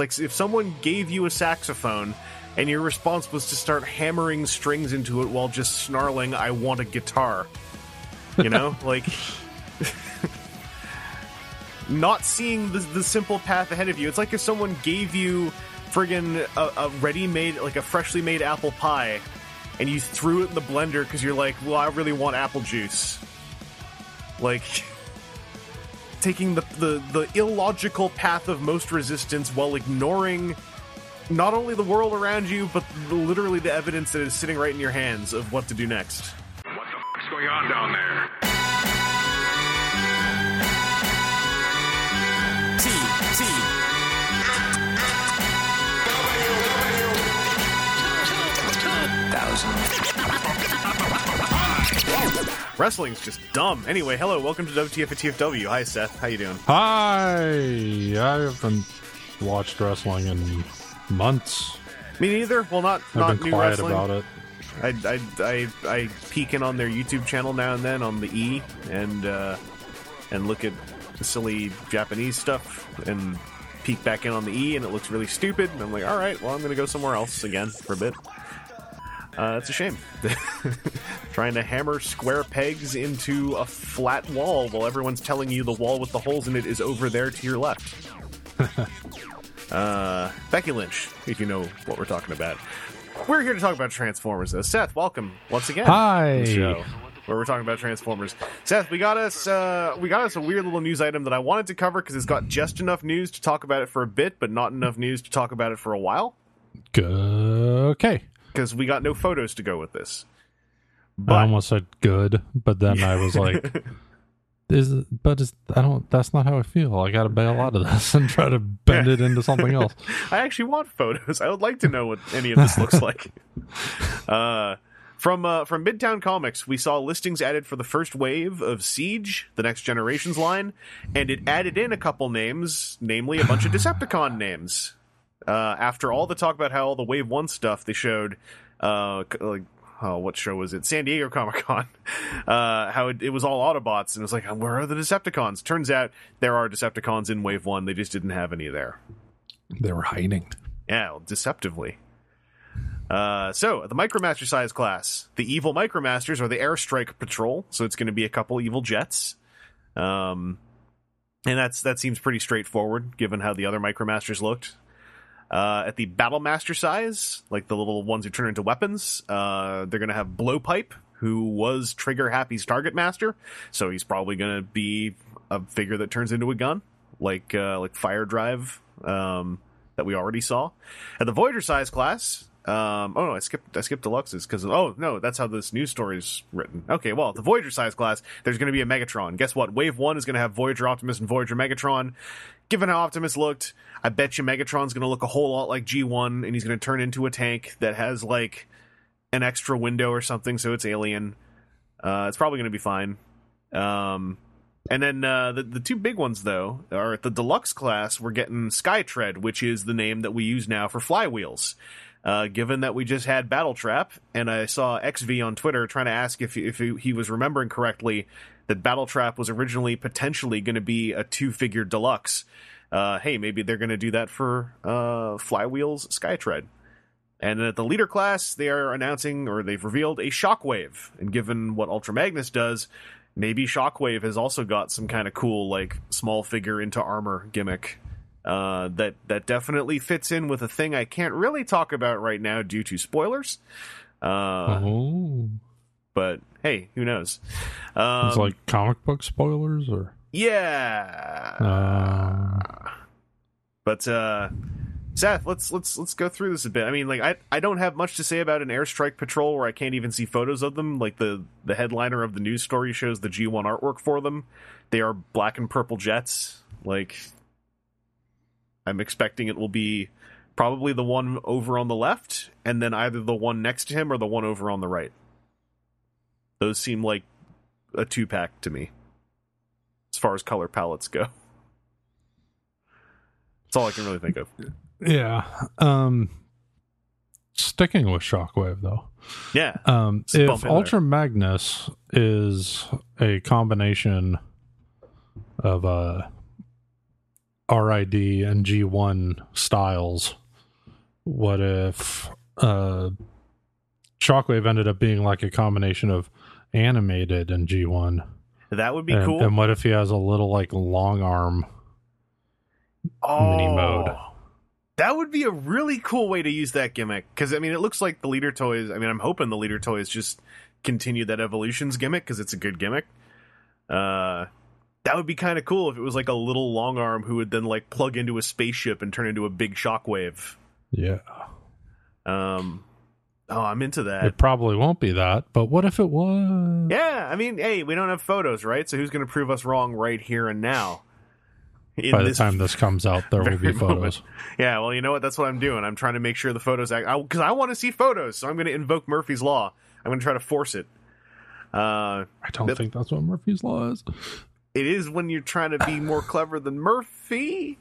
like if someone gave you a saxophone and your response was to start hammering strings into it while just snarling, I want a guitar. You know? like not seeing the, the simple path ahead of you. It's like if someone gave you friggin' a, a ready made, like a freshly made apple pie, and you threw it in the blender because you're like, well, I really want apple juice. Like, taking the, the, the illogical path of most resistance while ignoring not only the world around you, but literally the evidence that is sitting right in your hands of what to do next. What the going on down there? Wrestling's just dumb. Anyway, hello, welcome to WTF at TFW. Hi, Seth. How you doing? Hi, I haven't watched wrestling in months. Me neither. Well, not I've not been new quiet wrestling. about it. I, I, I, I peek in on their YouTube channel now and then on the E and uh, and look at the silly Japanese stuff and peek back in on the E and it looks really stupid. And I'm like, all right, well, I'm going to go somewhere else again for a bit. Uh, it's a shame. Trying to hammer square pegs into a flat wall while everyone's telling you the wall with the holes in it is over there to your left. uh, Becky Lynch, if you know what we're talking about. We're here to talk about Transformers, though. Seth, welcome once again. Hi. to the show where we're talking about Transformers. Seth, we got us uh, we got us a weird little news item that I wanted to cover because it's got just enough news to talk about it for a bit, but not enough news to talk about it for a while Okay. Because we got no photos to go with this. I But almost said good, but then I was like, "Is but is, I don't. That's not how I feel. I got to bail out of this and try to bend it into something else." I actually want photos. I would like to know what any of this looks like. Uh, from uh, from Midtown Comics, we saw listings added for the first wave of Siege, the Next Generations line, and it added in a couple names, namely a bunch of Decepticon names. Uh, after all the talk about how all the Wave One stuff they showed, uh, like oh, what show was it? San Diego Comic Con. Uh, how it, it was all Autobots, and it was like, where are the Decepticons? Turns out there are Decepticons in Wave One. They just didn't have any there. They were hiding. Yeah, deceptively. Uh, so, the Micromaster size class, the evil Micromasters are the Airstrike Patrol, so it's going to be a couple evil jets. Um, and that's that seems pretty straightforward given how the other Micromasters looked. Uh, at the Battlemaster size, like the little ones who turn into weapons, uh, they're going to have Blowpipe, who was Trigger Happy's target master, so he's probably going to be a figure that turns into a gun, like uh, like Firedrive. Um, that we already saw. At the Voyager size class, um, oh no, I skipped I skipped deluxes because oh no, that's how this news story is written. Okay, well, the Voyager size class, there's going to be a Megatron. Guess what? Wave one is going to have Voyager Optimus and Voyager Megatron. Given how Optimus looked, I bet you Megatron's going to look a whole lot like G1, and he's going to turn into a tank that has like an extra window or something, so it's alien. Uh, it's probably going to be fine. Um, and then uh, the the two big ones though are at the deluxe class. We're getting Skytread, which is the name that we use now for flywheels. Uh, given that we just had Battletrap, and I saw XV on Twitter trying to ask if if he, was remembering correctly that Battletrap was originally potentially going to be a two figure deluxe. Uh, hey, maybe they're going to do that for uh, Flywheels Skytread. And at the leader class, they are announcing or they've revealed a Shockwave. And given what Ultra Magnus does, maybe Shockwave has also got some kind of cool like small figure into armor gimmick uh, that that definitely fits in with a thing I can't really talk about right now due to spoilers. Uh, oh, But hey, who knows? Um, it's like comic book spoilers, or yeah. uh, But uh Seth, let's let's let's go through this a bit. I mean, like I I don't have much to say about an airstrike patrol where I can't even see photos of them. Like the the headliner of the news story shows the G1 artwork for them. They are black and purple jets. Like I'm expecting it will be probably the one over on the left and then either the one next to him or the one over on the right. Those seem like a two pack to me as far as color palettes go. That's all I can really think of. yeah. Um, sticking with Shockwave though. Yeah. Um, if in there. Ultra Magnus is a combination of uh RID and G1 styles, what if uh, Shockwave ended up being like a combination of animated and G1? That would be and, cool. and what if he has a little like long arm? mini mode. Oh, That would be a really cool way to use that gimmick. Because, I mean, it looks like the leader toys. I mean, I'm hoping the leader toys just continue that evolutions gimmick because it's a good gimmick. Uh, that would be kind of cool if it was like a little long arm who would then like plug into a spaceship and turn into a big shockwave. Yeah. Um, oh, I'm into that. It probably won't be that, but what if it was? Yeah, I mean, hey, we don't have photos, right? So who's going to prove us wrong right here and now? In By the this time this comes out, there will be very moment. photos. Yeah, well, you know what? That's what I'm doing. I'm trying to make sure the photos act because I, want to see photos. So I'm going to invoke Murphy's law. I'm going to try to force it. Uh, I don't That- think that's what Murphy's Law is. It is when you're trying to be more clever than Murphy.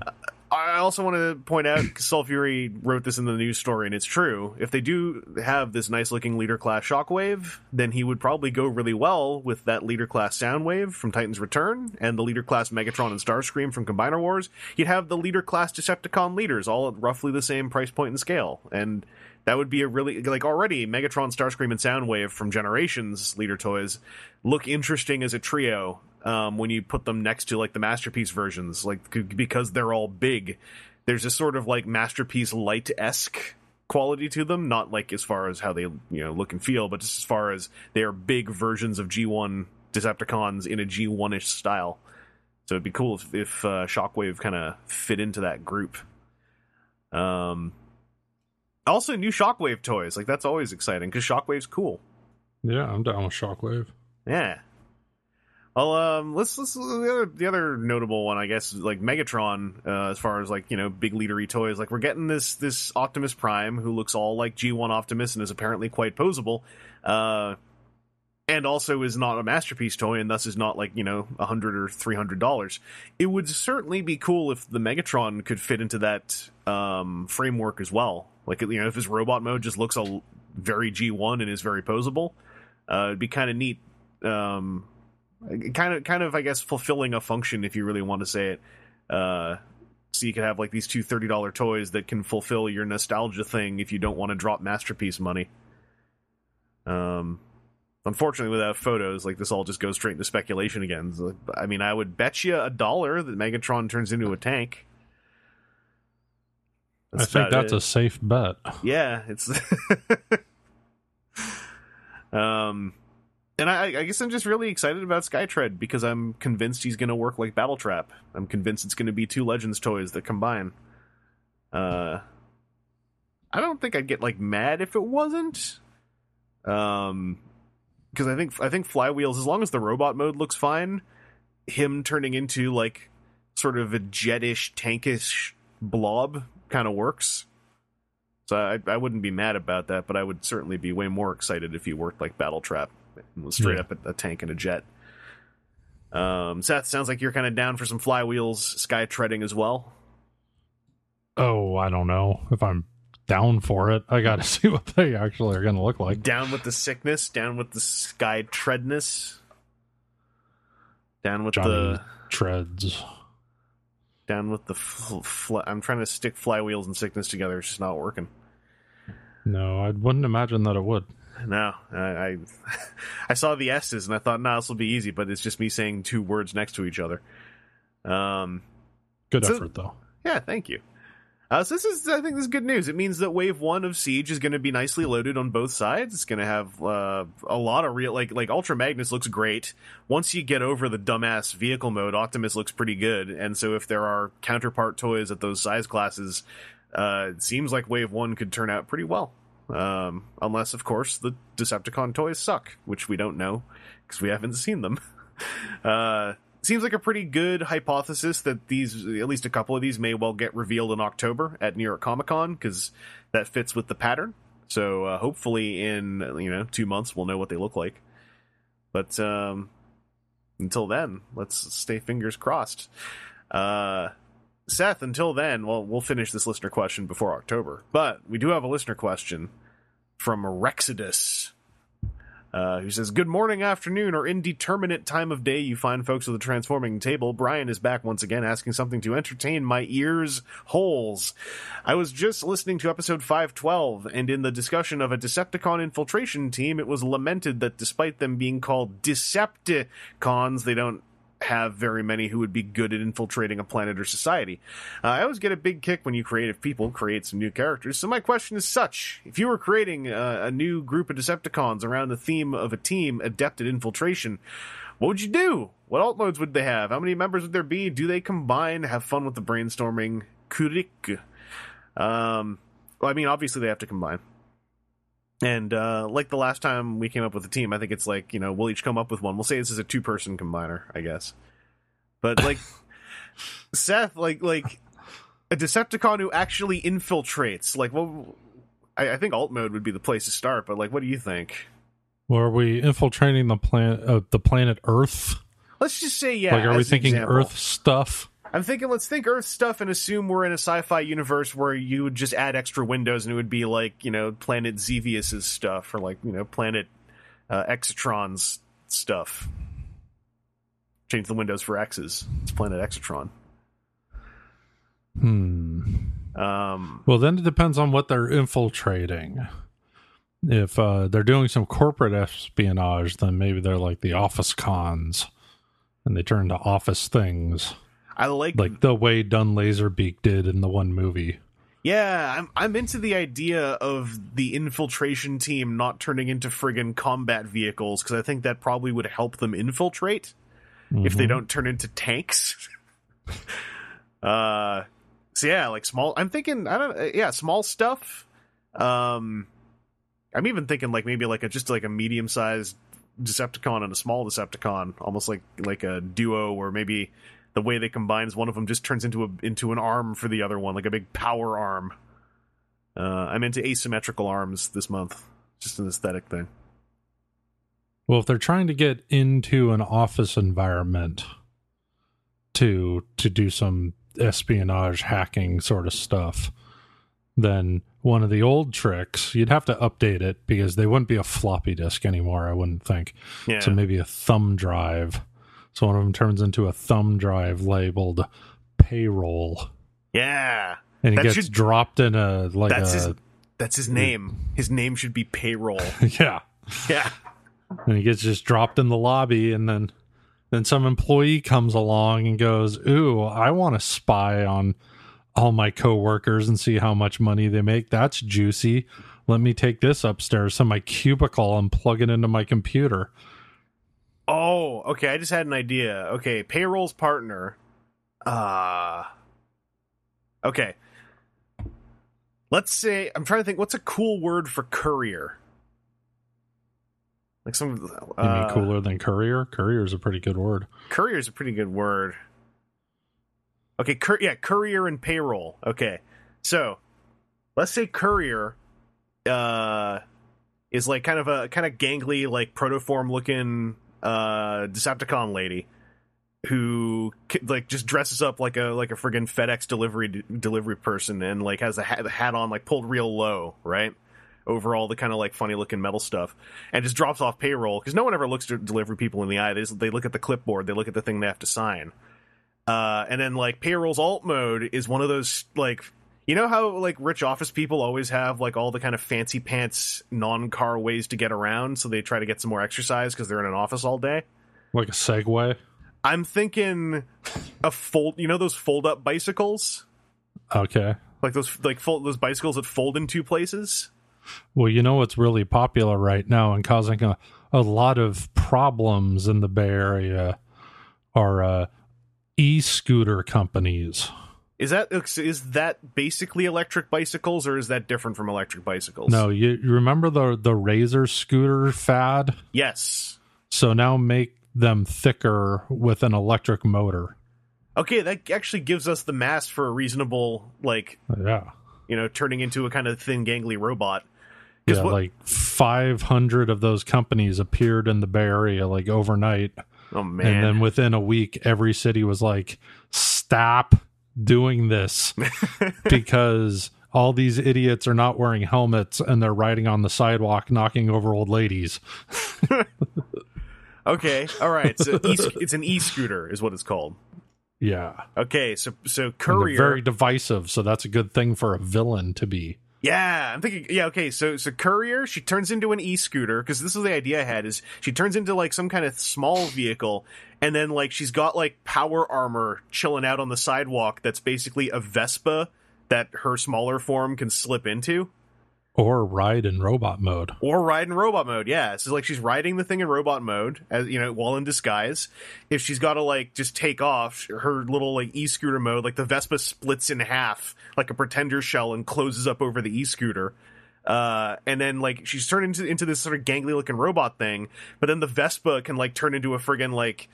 Uh, I also want to point out Soul Fury wrote this in the news story, and it's true. If they do have this nice looking leader class Shockwave, then he would probably go really well with that leader class Soundwave from Titans Return and the leader class Megatron and Starscream from Combiner Wars. You'd have the leader class Decepticon leaders all at roughly the same price point and scale, and that would be a really like already Megatron, Starscream, and Soundwave from Generations leader toys look interesting as a trio um, when you put them next to like the masterpiece versions, like because they're all big. There's a sort of like masterpiece light esque quality to them, not like as far as how they you know look and feel, but just as far as they are big versions of G1 Decepticons in a G1 ish style. So it'd be cool if, if uh, Shockwave kind of fit into that group. Um, also new Shockwave toys, like that's always exciting because Shockwave's cool. Yeah, I'm down with Shockwave. Yeah. Well, um, let's let's the other the other notable one, I guess, like Megatron. Uh, as far as like you know, big leadery toys, like we're getting this this Optimus Prime who looks all like G1 Optimus and is apparently quite posable, uh, and also is not a masterpiece toy and thus is not like you know a hundred or three hundred dollars. It would certainly be cool if the Megatron could fit into that um, framework as well. Like you know, if his robot mode just looks a very G1 and is very posable, uh, it'd be kind of neat. Um, kind of kind of i guess fulfilling a function if you really want to say it. Uh so you could have like these two $30 toys that can fulfill your nostalgia thing if you don't want to drop masterpiece money. Um unfortunately without photos like this all just goes straight into speculation again. I mean i would bet you a dollar that megatron turns into a tank I think that's a safe bet. yeah it's um and I, I guess I'm just really excited about Skytread because I'm convinced he's going to work like Battletrap. I'm convinced it's going to be two Legends toys that combine. Uh, I don't think I'd get like mad if it wasn't. Um, because I think I think Flywheels, as long as the robot mode looks fine, him turning into like sort of a jetish, tankish blob kind of works. So I, I wouldn't be mad about that, but I would certainly be way more excited if he worked like Battletrap and was straight Yeah. up a, a tank and a jet. Um, Seth, sounds like you're kind of down for some flywheels, sky treading as well. Oh, I don't know if I'm down for it. I got to see what they actually are going to look like. Down with the sickness, down with the sky treadness, down with Johnny the treads. Down with the. Fl- fl- I'm trying to stick flywheels and sickness together. It's just not working. No, I wouldn't imagine that it would. No, I I, I saw the S's and I thought, nah, this will be easy, but it's just me saying two words next to each other. Um, Good So- effort though. yeah, thank you. Uh, so this is, I think, this is good news. It means that Wave One of Siege is going to be nicely loaded on both sides. It's going to have uh, a lot of real, like, like Ultra Magnus looks great. Once you get over the dumbass vehicle mode, Optimus looks pretty good. And so, if there are counterpart toys at those size classes, uh, it seems like Wave One could turn out pretty well. Um, unless, of course, the Decepticon toys suck, which we don't know because we haven't seen them. uh, seems like a pretty good hypothesis that these, at least a couple of these, may well get revealed in October at New York Comic Con because that fits with the pattern. So uh, hopefully, in you know two months, we'll know what they look like. But um, until then, let's stay fingers crossed. Uh, Seth, until then, well, we'll finish this listener question before October. But we do have a listener question from Rexodus. Uh, who says, Good morning, afternoon, or indeterminate time of day you find folks at the transforming table. Brian is back once again asking something to entertain my ears' holes. I was just listening to episode 512, and in the discussion of a Decepticon infiltration team, it was lamented that despite them being called Decepticons, they don't have very many who would be good at infiltrating a planet or society. Uh, I always get a big kick when you creative people create some new characters. So my question is such: If you were creating uh, a new group of Decepticons around the theme of a team adept at infiltration, what would you do? What alt modes would they have? How many members would there be? Do they combine? Have fun with the brainstorming. Kurik. Um, well, I mean, obviously they have to combine. And uh, like the last time we came up with a team, I think it's like you know we'll each come up with one. We'll say this is a two-person combiner, I guess. But like Seth, like like a Decepticon who actually infiltrates. Like, well, I, I think alt mode would be the place to start. But like, what do you think? Well, are we infiltrating the planet, uh, the planet Earth? Let's just say yeah. like, are we as an thinking example. Earth stuff? I'm thinking let's think Earth stuff and assume we're in a sci-fi universe where you would just add extra windows and it would be like you know Planet Xevius's stuff or like you know Planet uh, Exatron's stuff. Change the windows for X's. It's Planet Exatron. Hmm. Um, Well, then it depends on what they're infiltrating. If uh, they're doing some corporate espionage, then maybe they're like the office cons, and they turn to office things, I like like the way Dunn Laserbeak did in the one movie. Yeah, I'm I'm into the idea of the infiltration team not turning into friggin' combat vehicles because I think that probably would help them infiltrate if they Mhm. don't turn into tanks. uh, so yeah, like small. I'm thinking, I don't, uh, yeah, small stuff. Um, I'm even thinking like maybe like a just like a medium sized Decepticon and a small Decepticon, almost like like a duo, or maybe the way they combines one of them just turns into a into an arm for the other one, like a big power arm. Uh, I'm into asymmetrical arms this month, just an aesthetic thing. Well, if they're trying to get into an office environment to to do some espionage hacking sort of stuff, then one of the old tricks, you'd have to update it because they wouldn't be a floppy disk anymore, I wouldn't think. Yeah, So maybe a thumb drive. So one of them turns into a thumb drive labeled payroll. yeah. And it gets should- dropped in a like That's a his. That's his name. His name should be payroll. yeah. yeah. and he gets just dropped in the lobby and then then some employee comes along and goes ooh i want to spy on all my coworkers and see how much money they make that's juicy let me take this upstairs to my cubicle and plug it into my computer Oh, okay. I just had an idea. Okay, payroll's partner. Uh Okay. Let's say I'm trying to think what's a cool word for courier? Like some you uh, mean cooler than courier courier is a pretty good word Courier is a pretty good word. Okay, cur- yeah, courier and payroll. Okay, so let's say courier uh, is like kind of a kind of gangly, like protoform looking uh, Decepticon lady who like just dresses up like a like a friggin' FedEx delivery delivery person and like has the hat, hat on like pulled real low, right? Over all the kind of like funny looking metal stuff, and just drops off payroll because no one ever looks to delivery people in the eye. They just, they look at the clipboard, they look at the thing they have to sign, uh, and then like payroll's alt mode is one of those like you know how like rich office people always have like all the kind of fancy pants non car ways to get around, so they try to get some more exercise because they're in an office all day. like a segway I'm thinking a fold. You know those fold up bicycles, okay like those like fold those bicycles that fold in two places. well you know what's really popular right now and causing a, a lot of problems in the bay area are uh, e-scooter companies Is that is that basically electric bicycles, or is that different from electric bicycles? No, you, you remember the the Razor scooter fad? Yes. So now make them thicker with an electric motor. Okay, that actually gives us the mass for a reasonable, like Yeah. you know, turning into a kind of thin, gangly robot. Yeah, what- like 500 of those companies appeared in the Bay Area like overnight. Oh man. And then within a week, every city was like, stop doing this because all these idiots are not wearing helmets and they're riding on the sidewalk knocking over old ladies. Okay, all right. So e- it's an e-scooter, is what it's called. Yeah. Okay, so so courier. very divisive, so that's a good thing for a villain to be. Yeah, I'm thinking. Yeah, okay. So, so courier, she turns into an e-scooter because this is the idea I had. Is she turns into like some kind of small vehicle, and then like she's got like power armor chilling out on the sidewalk. That's basically a Vespa that her smaller form can slip into, Or ride in robot mode. or ride in robot mode. Yeah, so like she's riding the thing in robot mode as you know while in disguise. If she's got to like just take off, her little like e-scooter mode, like the Vespa splits in half like a pretender shell and closes up over the e-scooter. Uh, and then like she's turned into into this sort of gangly looking robot thing, but then the Vespa can like turn into a friggin' like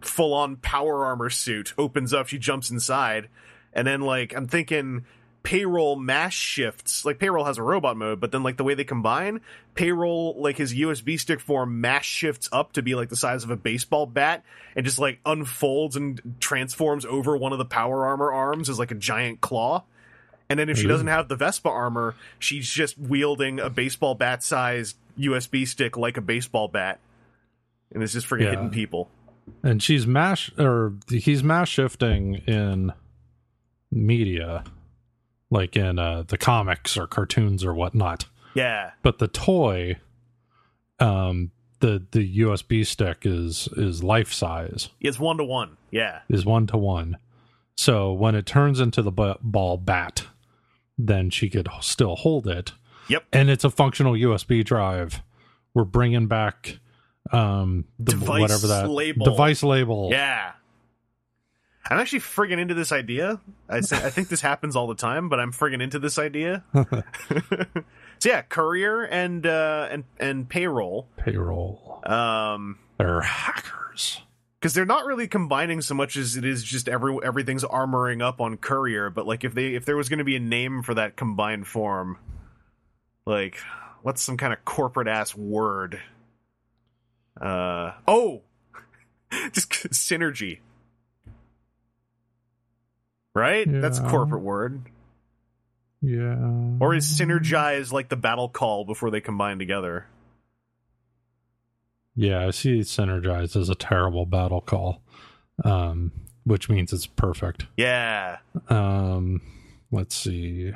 full on power armor suit. Opens up, she jumps inside, and then like I'm thinking payroll mass shifts. Like payroll has a robot mode, but then like the way they combine, payroll like his USB stick form mass shifts up to be like the size of a baseball bat and just like unfolds and transforms over one of the power armor arms as like a giant claw. And then if she doesn't have the Vespa armor, she's just wielding a baseball bat sized USB stick like a baseball bat. And it's just freaking Yeah. hitting people. And she's mash or he's mass shifting in media, like in uh, the comics or cartoons or whatnot. Yeah. But the toy, um, the the USB stick is is life size, It's one to one. Yeah. is one to one. So when it turns into the bu- ball bat, then she could still hold it. Yep. and it's a functional USB drive. We're bringing back um the Device whatever that label. device label. Yeah. I'm actually friggin' into this idea. I, say, I think this happens all the time, but I'm friggin' into this idea. so yeah, courier and uh, and and payroll, Payroll. um, They're hackers. because they're not really combining so much as it is just every everything's armoring up on courier. But like if they if there was going to be a name for that combined form, like what's some kind of corporate ass word? Uh oh, just synergy. Right? That's a corporate word. Yeah. Or is synergize like the battle call before they combine together? Yeah, I see synergize as a terrible battle call. Um, which means it's perfect. Yeah. Um, let's see.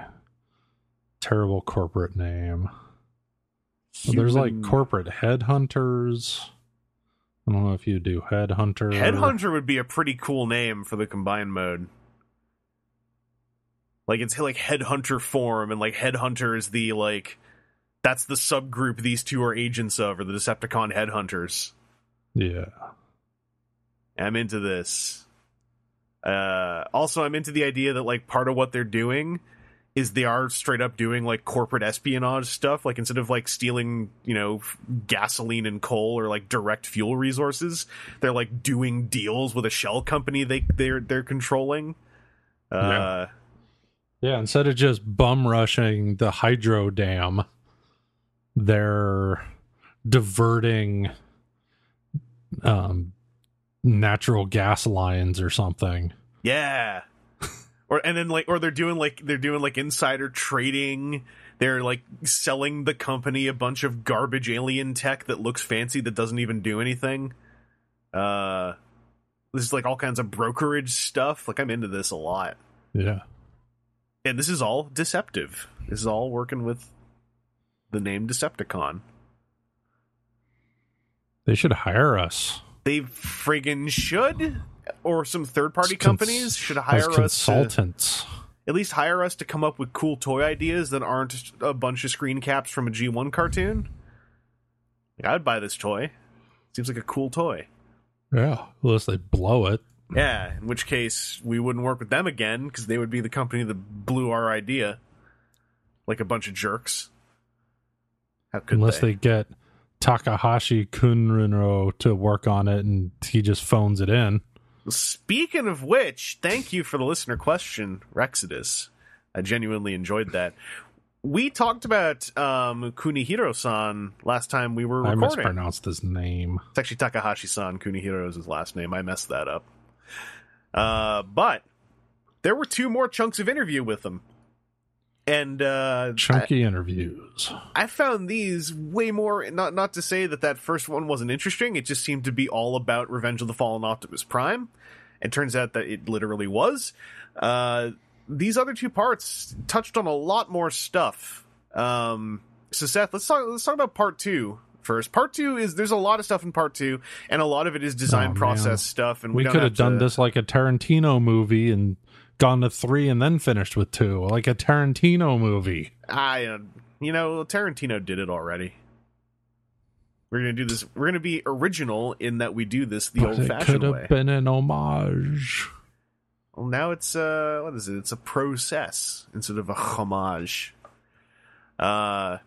Terrible corporate name. Well, there's like corporate headhunters. I don't know if you do headhunter. Headhunter would be a pretty cool name for the combined mode. Like it's like headhunter form, and like headhunter is the like that's the subgroup these two are agents of, or the Decepticon headhunters. Yeah. I'm into this. Uh, also, I'm into the idea that like part of what they're doing is they are straight up doing like corporate espionage stuff. Like instead of like stealing, you know, gasoline and coal or like direct fuel resources, they're like doing deals with a shell company they they're they're controlling. Uh, Yeah. Yeah, instead of just bum rushing the hydro dam, they're diverting um natural gas lines or something. Yeah. or and then like or they're doing like they're doing like insider trading. They're like selling the company a bunch of garbage alien tech that looks fancy that doesn't even do anything. Uh this is like all kinds of brokerage stuff. Like I'm into this a lot. Yeah. And this is all deceptive. This is all working with the name Decepticon. They should hire us. They friggin' should or some third party cons- companies should hire us to- consultants. at least hire us to come up with cool toy ideas that aren't a bunch of screen caps from a G1 cartoon. Like, I'd buy this toy. Seems like a cool toy. Yeah, unless they blow it. Yeah, in which case we wouldn't work with them again because they would be the company that blew our idea. Like a bunch of jerks. How could unless they? they get Takahashi Kunihiro to work on it and he just phones it in. Speaking of which, thank you for the listener question, Rexodus. I genuinely enjoyed that. We talked about um, Kunihiro-san last time we were I recording. mispronounced his name. It's actually Takahashi-san. Kunihiro is his last name. I messed that up. Uh, but there were two more chunks of interview with them. and uh, Chunky interviews. I found these way more. Not not to say that that first one wasn't interesting. It just seemed to be all about Revenge of the Fallen Optimus Prime. It turns out that it literally was. Uh, these other two parts touched on a lot more stuff. Um, so Seth, let's talk. Let's talk about part two first. Part two is there's a lot of stuff in part two, and a lot of it is design Oh, man. process stuff. And we, We could have done to- this like a Tarantino movie and gone to three and then finished with two, like a Tarantino movie. I, uh, you know, Tarantino did it already. We're gonna do this. We're gonna be original in that we do this the But old it fashioned could way. have been an homage. Well, now it's uh, what is it? It's a process instead of a homage. Uh,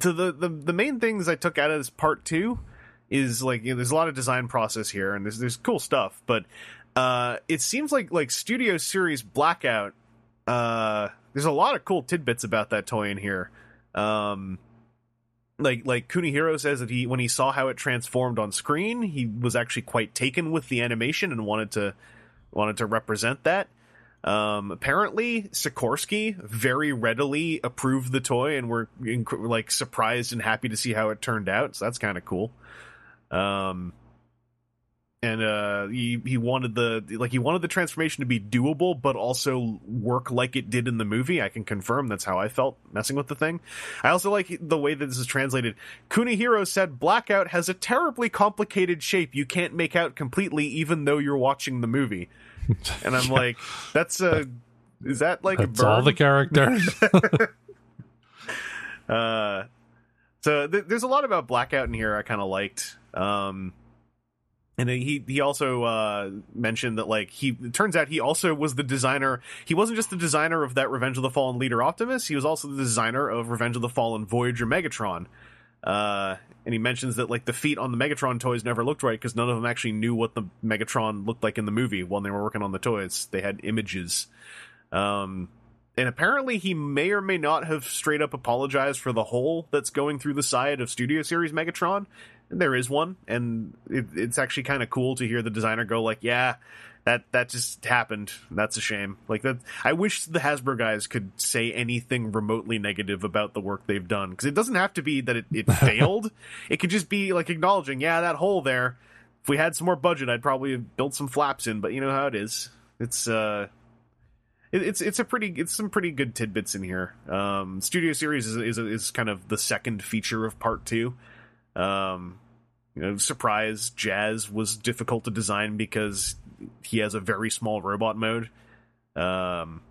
so the the the main things I took out of this part two is like you know, there's a lot of design process here, and there's there's cool stuff, but uh, it seems like like Studio Series Blackout. Uh, there's a lot of cool tidbits about that toy in here. Um, like like Kunihiro says that he when he saw how it transformed on screen, he was actually quite taken with the animation and wanted to wanted to represent that. Um, apparently, Sikorsky very readily approved the toy and were like surprised and happy to see how it turned out. So that's kind of cool. Um, and uh, he he wanted the like he wanted the transformation to be doable, but also work like it did in the movie. I can confirm that's how I felt messing with the thing. I also like the way that this is translated. Kunihiro said, "Blackout has a terribly complicated shape you can't make out completely, even though you're watching the movie." And I'm like, "That's a." Is that like That's a burn? all the characters. Uh, so th- there's a lot about Blackout in here I kind of liked. Um, and he he also uh, mentioned that like he it turns out he also was the designer. He wasn't just the designer of that Revenge of the Fallen leader Optimus. He was also the designer of Revenge of the Fallen Voyager Megatron. Uh, and he mentions that like the feet on the Megatron toys never looked right because none of them actually knew what the Megatron looked like in the movie while they were working on the toys. They had images. Um, and apparently he may or may not have straight up apologized for the hole that's going through the side of Studio Series Megatron. There is one, and it, it's actually kind of cool to hear the designer go like, "Yeah, that that just happened. That's a shame." Like that, I wish the Hasbro guys could say anything remotely negative about the work they've done because it doesn't have to be that it, it failed. It could just be like acknowledging, "Yeah, that hole there. If we had some more budget, I'd probably have built some flaps in." But you know how it is. It's uh it, it's it's a pretty it's some pretty good tidbits in here. Um, Studio Series is is is kind of the second feature of part two. Um, you know, surprise, Jazz was difficult to design because he has a very small robot mode. Um,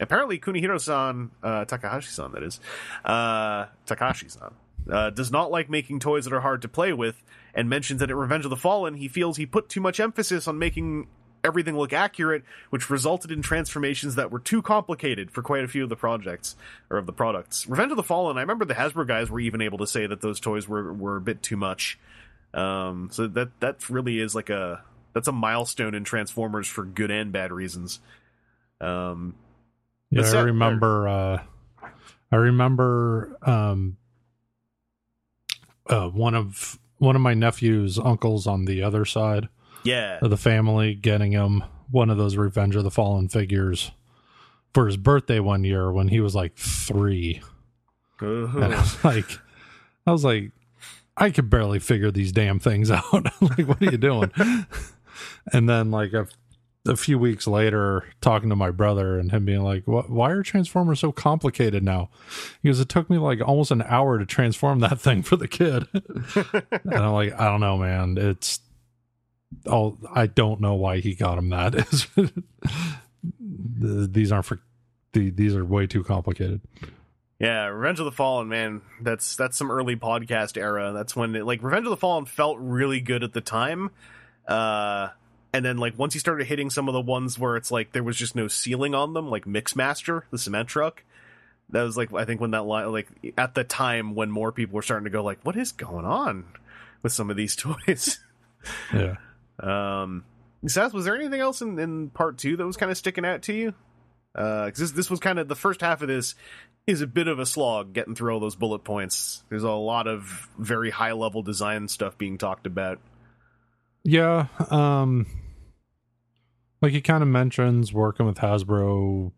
apparently, Kunihiro-san, uh, Takahashi-san, that is, uh, Takashi-san, uh, does not like making toys that are hard to play with, and mentions that at Revenge of the Fallen, he feels he put too much emphasis on making everything look accurate, which resulted in transformations that were too complicated for quite a few of the projects or of the products. Revenge of the Fallen, I remember the Hasbro guys were even able to say that those toys were were a bit too much. Um, so that that really is like a that's a milestone in Transformers for good and bad reasons. Um, Yeah, I remember. Uh, I remember um, uh, one of one of my nephew's uncles on the other side yeah, of the family getting him one of those Revenge of the Fallen figures for his birthday one year when he was like three, and I was like, I was like, I could barely figure these damn things out. like, what are you doing? And then like a, a few weeks later, talking to my brother and him being like, "What? Why are Transformers so complicated now?" Because it took me like almost an hour to transform that thing for the kid. and I'm like, I don't know, man. It's all I don't know why he got him that. these aren't for the, these are way too complicated. Yeah, Revenge of the Fallen, man, that's that's some early podcast era. That's when it, like Revenge of the Fallen felt really good at the time. Uh and then like once you started hitting some of the ones where it's like there was just no ceiling on them, like Mixmaster, the cement truck. That was like I think when that line like at the time when more people were starting to go like, what is going on with some of these toys? Yeah. Um, Seth, was there anything else in, in part two that was kind of sticking out to you? Because this this was kind of the first half of this is a bit of a slog getting through all those bullet points. There's a lot of very high level design stuff being talked about. Yeah, um like he kind of mentions working with Hasbro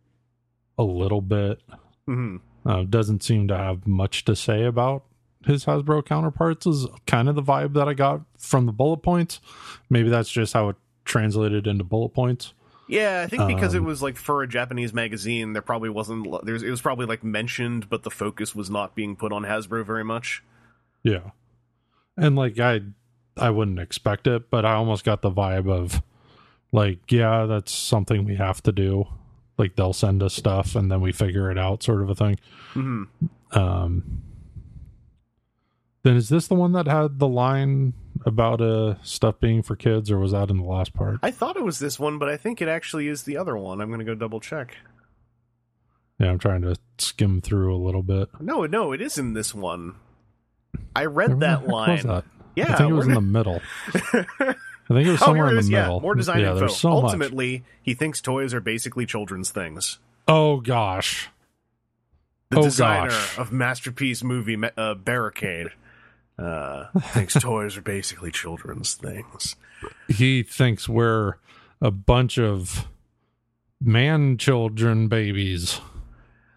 a little bit. hmm Uh, doesn't seem to have much to say about his Hasbro counterparts. Is kind of the vibe that I got from the bullet points. Maybe that's just how it translated into bullet points. Yeah, I think because it Um, was like for a Japanese magazine, there probably wasn't. There's it was probably like mentioned, but the focus was not being put on Hasbro very much. Yeah, and like I, I wouldn't expect it, but I almost got the vibe of like, yeah, that's something we have to do. Like they'll send us stuff and then we figure it out, sort of a thing. hmm Um, then is this the one that had the line about uh stuff being for kids, or was that in the last part? I thought it was this one, but I think it actually is the other one. I'm going to go double check. Yeah, I'm trying to skim through a little bit. No, no, it is in this one. I read that line. that? Yeah, I think it was in the middle. I think it was oh, somewhere here in the. Yeah, middle. more design yeah, info. So much. Ultimately, he thinks toys are basically children's things. Oh gosh. The Oh, designer gosh. of masterpiece movie uh, Barricade uh, thinks toys are basically children's things. he thinks we're a bunch of man children babies.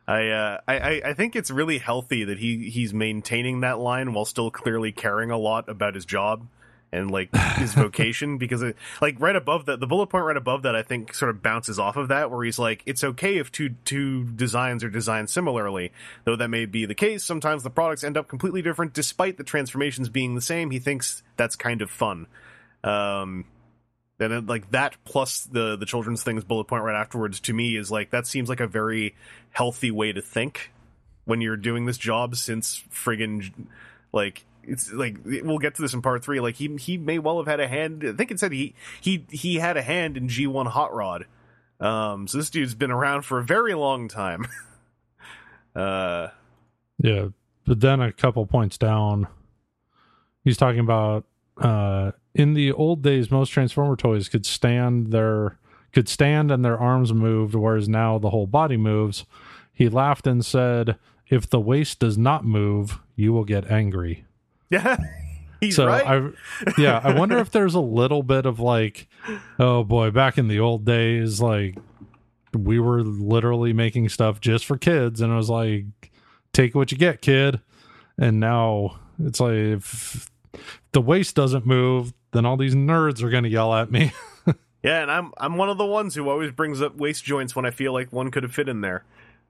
I, uh, I I think it's really healthy that he he's maintaining that line while still clearly caring a lot about his job and like his vocation because it, like right above that the bullet point right above that I think sort of bounces off of that where he's like it's okay if two two designs are designed similarly though that may be the case. Sometimes the products end up completely different. Despite the transformations being the same he thinks that's kind of fun. Um and it, like that plus the the children's things bullet point right afterwards to me is like that seems like a very healthy way to think when you're doing this job since friggin' like it's like we'll get to this in part three like he he may well have had a hand i think it said he he he had a hand in g1 hot rod. Um so this dude's been around for a very long time. Uh Yeah, but then a couple points down, he's talking about uh, in the old days, most Transformer toys could stand their could stand and their arms moved, whereas now the whole body moves. He laughed and said, "If the waist does not move, you will get angry." yeah he's so right I, yeah, I wonder if there's a little bit of like, oh boy, back in the old days, like we were literally making stuff just for kids, and it was like, take what you get, kid. And now it's like, if the waist doesn't move, then all these nerds are going to yell at me. Yeah, and I'm I'm one of the ones who always brings up waist joints when I feel like one could have fit in there.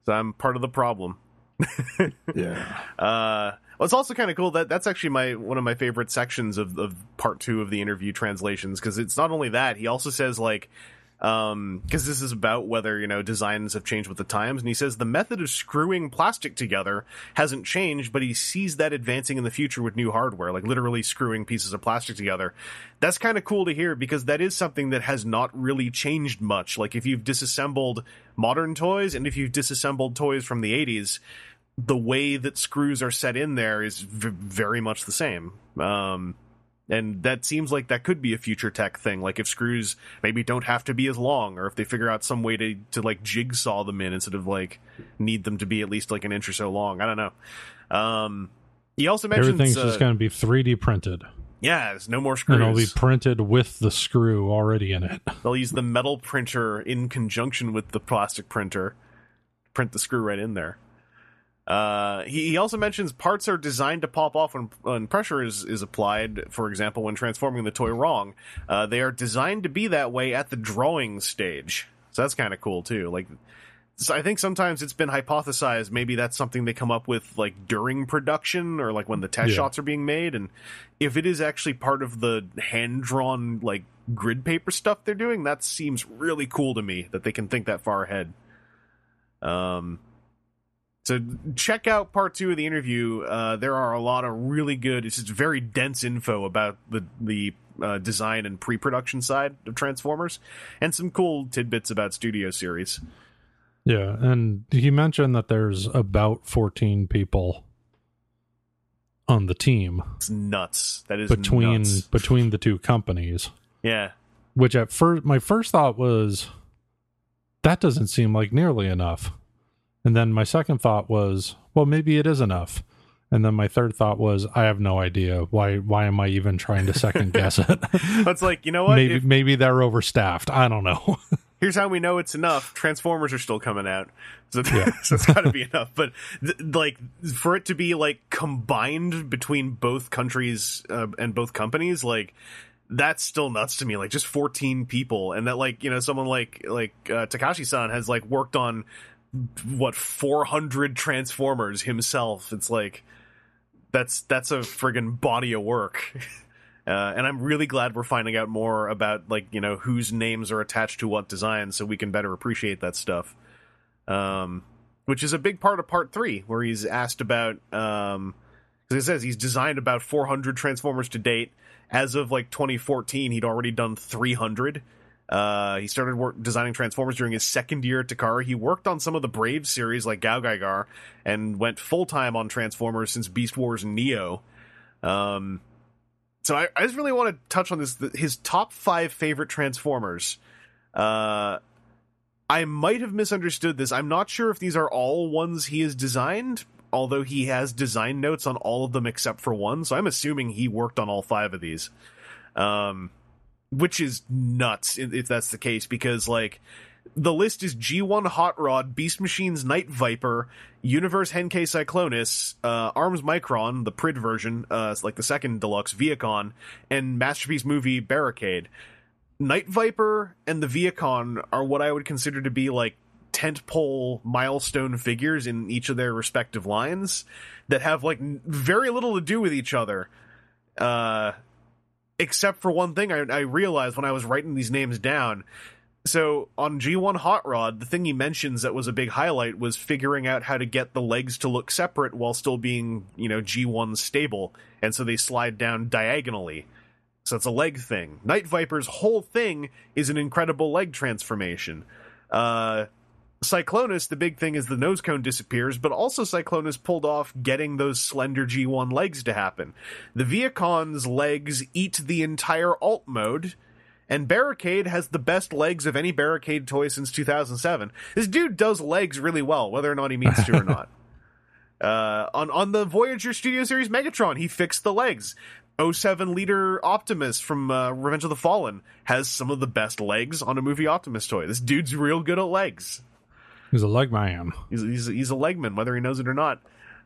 So I'm part of the problem. yeah. Uh, well, it's also kind of cool that that's actually my one of my favorite sections of, of part two of the interview translations because it's not only that he also says like um because this is about whether you know designs have changed with the times and he says the method of screwing plastic together hasn't changed but he sees that advancing in the future with new hardware like literally screwing pieces of plastic together that's kind of cool to hear because that is something that has not really changed much like if you've disassembled modern toys and if you've disassembled toys from the 80s the way that screws are set in there is v- very much the same. Um, and that seems like that could be a future tech thing. Like if screws maybe don't have to be as long, or if they figure out some way to to like jigsaw them in instead of like need them to be at least like an inch or so long. I don't know. Um, he also mentions Everything's uh, just going to be 3D printed, yeah, there's no more screws. and it'll be printed with the screw already in it. They'll use the metal printer in conjunction with the plastic printer, to print the screw right in there. Uh, he, he also mentions parts are designed to pop off when, when pressure is, is applied. For example, when transforming the toy wrong, uh, they are designed to be that way at the drawing stage. So that's kind of cool too. Like, so I think sometimes it's been hypothesized maybe that's something they come up with like during production or like when the test Yeah. shots are being made. And if it is actually part of the hand drawn like grid paper stuff they're doing, that seems really cool to me that they can think that far ahead. Um, so check out part two of the interview. Uh, there are a lot of really good. It's just very dense info about the the uh, design and pre-production side of Transformers, and some cool tidbits about Studio Series. Yeah, and he mentioned that there's about 14 people on the team It's nuts. That is between nuts. between the two companies. Yeah, Which at first my first thought was that doesn't seem like nearly enough. And then my second thought was, well maybe it is enough. And then my third thought was I have no idea why why am I even trying to second guess it? it's like you know what? maybe If- maybe they're overstaffed. I don't know. here's how we know it's enough. Transformers are still coming out, so, Yeah. so it's got to be enough. But th- like for it to be like combined between both countries uh, and both companies, like that's still nuts to me. Like just 14 people, and that like you know someone like like uh, Takashi-san has like worked on what 400 Transformers himself. It's like that's that's a friggin' body of work. Uh, and I'm really glad we're finding out more about like you know whose names are attached to what designs, so we can better appreciate that stuff. Um, which is a big part of part three, where he's asked about. Um, because it says he's designed about 400 Transformers to date. As of like 2014, he'd already done 300. Uh, he started work designing Transformers during his second year at Takara. He worked on some of the Brave series like Gao Gaigar and went full time on Transformers since Beast Wars Neo. Um, so I, I just really want to touch on this. His top five favorite Transformers. Uh, I might have misunderstood this. I'm not sure if these are all ones he has designed, although he has design notes on all of them except for one. So I'm assuming he worked on all five of these. Um, which is nuts if that's the case, because like the list is G1 Hot Rod, Beast Machines Night Viper, Universe Henkei Cyclonus, uh, Arms Micron, the Prid version, uh, like the second deluxe Vehicon, and Masterpiece Movie Barricade. Night Viper and the Vehicon are what I would consider to be like tentpole milestone figures in each of their respective lines that have like very little to do with each other. Uh, except for one thing I, I realized when I was writing these names down. So on G1 Hot Rod, the thing he mentions that was a big highlight was figuring out how to get the legs to look separate while still being, you know, G1 stable. And so they slide down diagonally. So it's a leg thing. Night Viper's whole thing is an incredible leg transformation. Uh, Cyclonus, the big thing is the nose cone disappears, but also Cyclonus pulled off getting those slender G1 legs to happen. The Vehicon's legs eat the entire alt mode, and Barricade has the best legs of any Barricade toy since 2007. This dude does legs really well, whether or not he means to or not. Uh, on on the Voyager Studio Series Megatron, he fixed the legs. 07 Leader Optimus from uh, Revenge of the Fallen has some of the best legs on a movie Optimus toy. This dude's real good at legs. He's a leg man. He's he's, he's a legman, whether he knows it or not.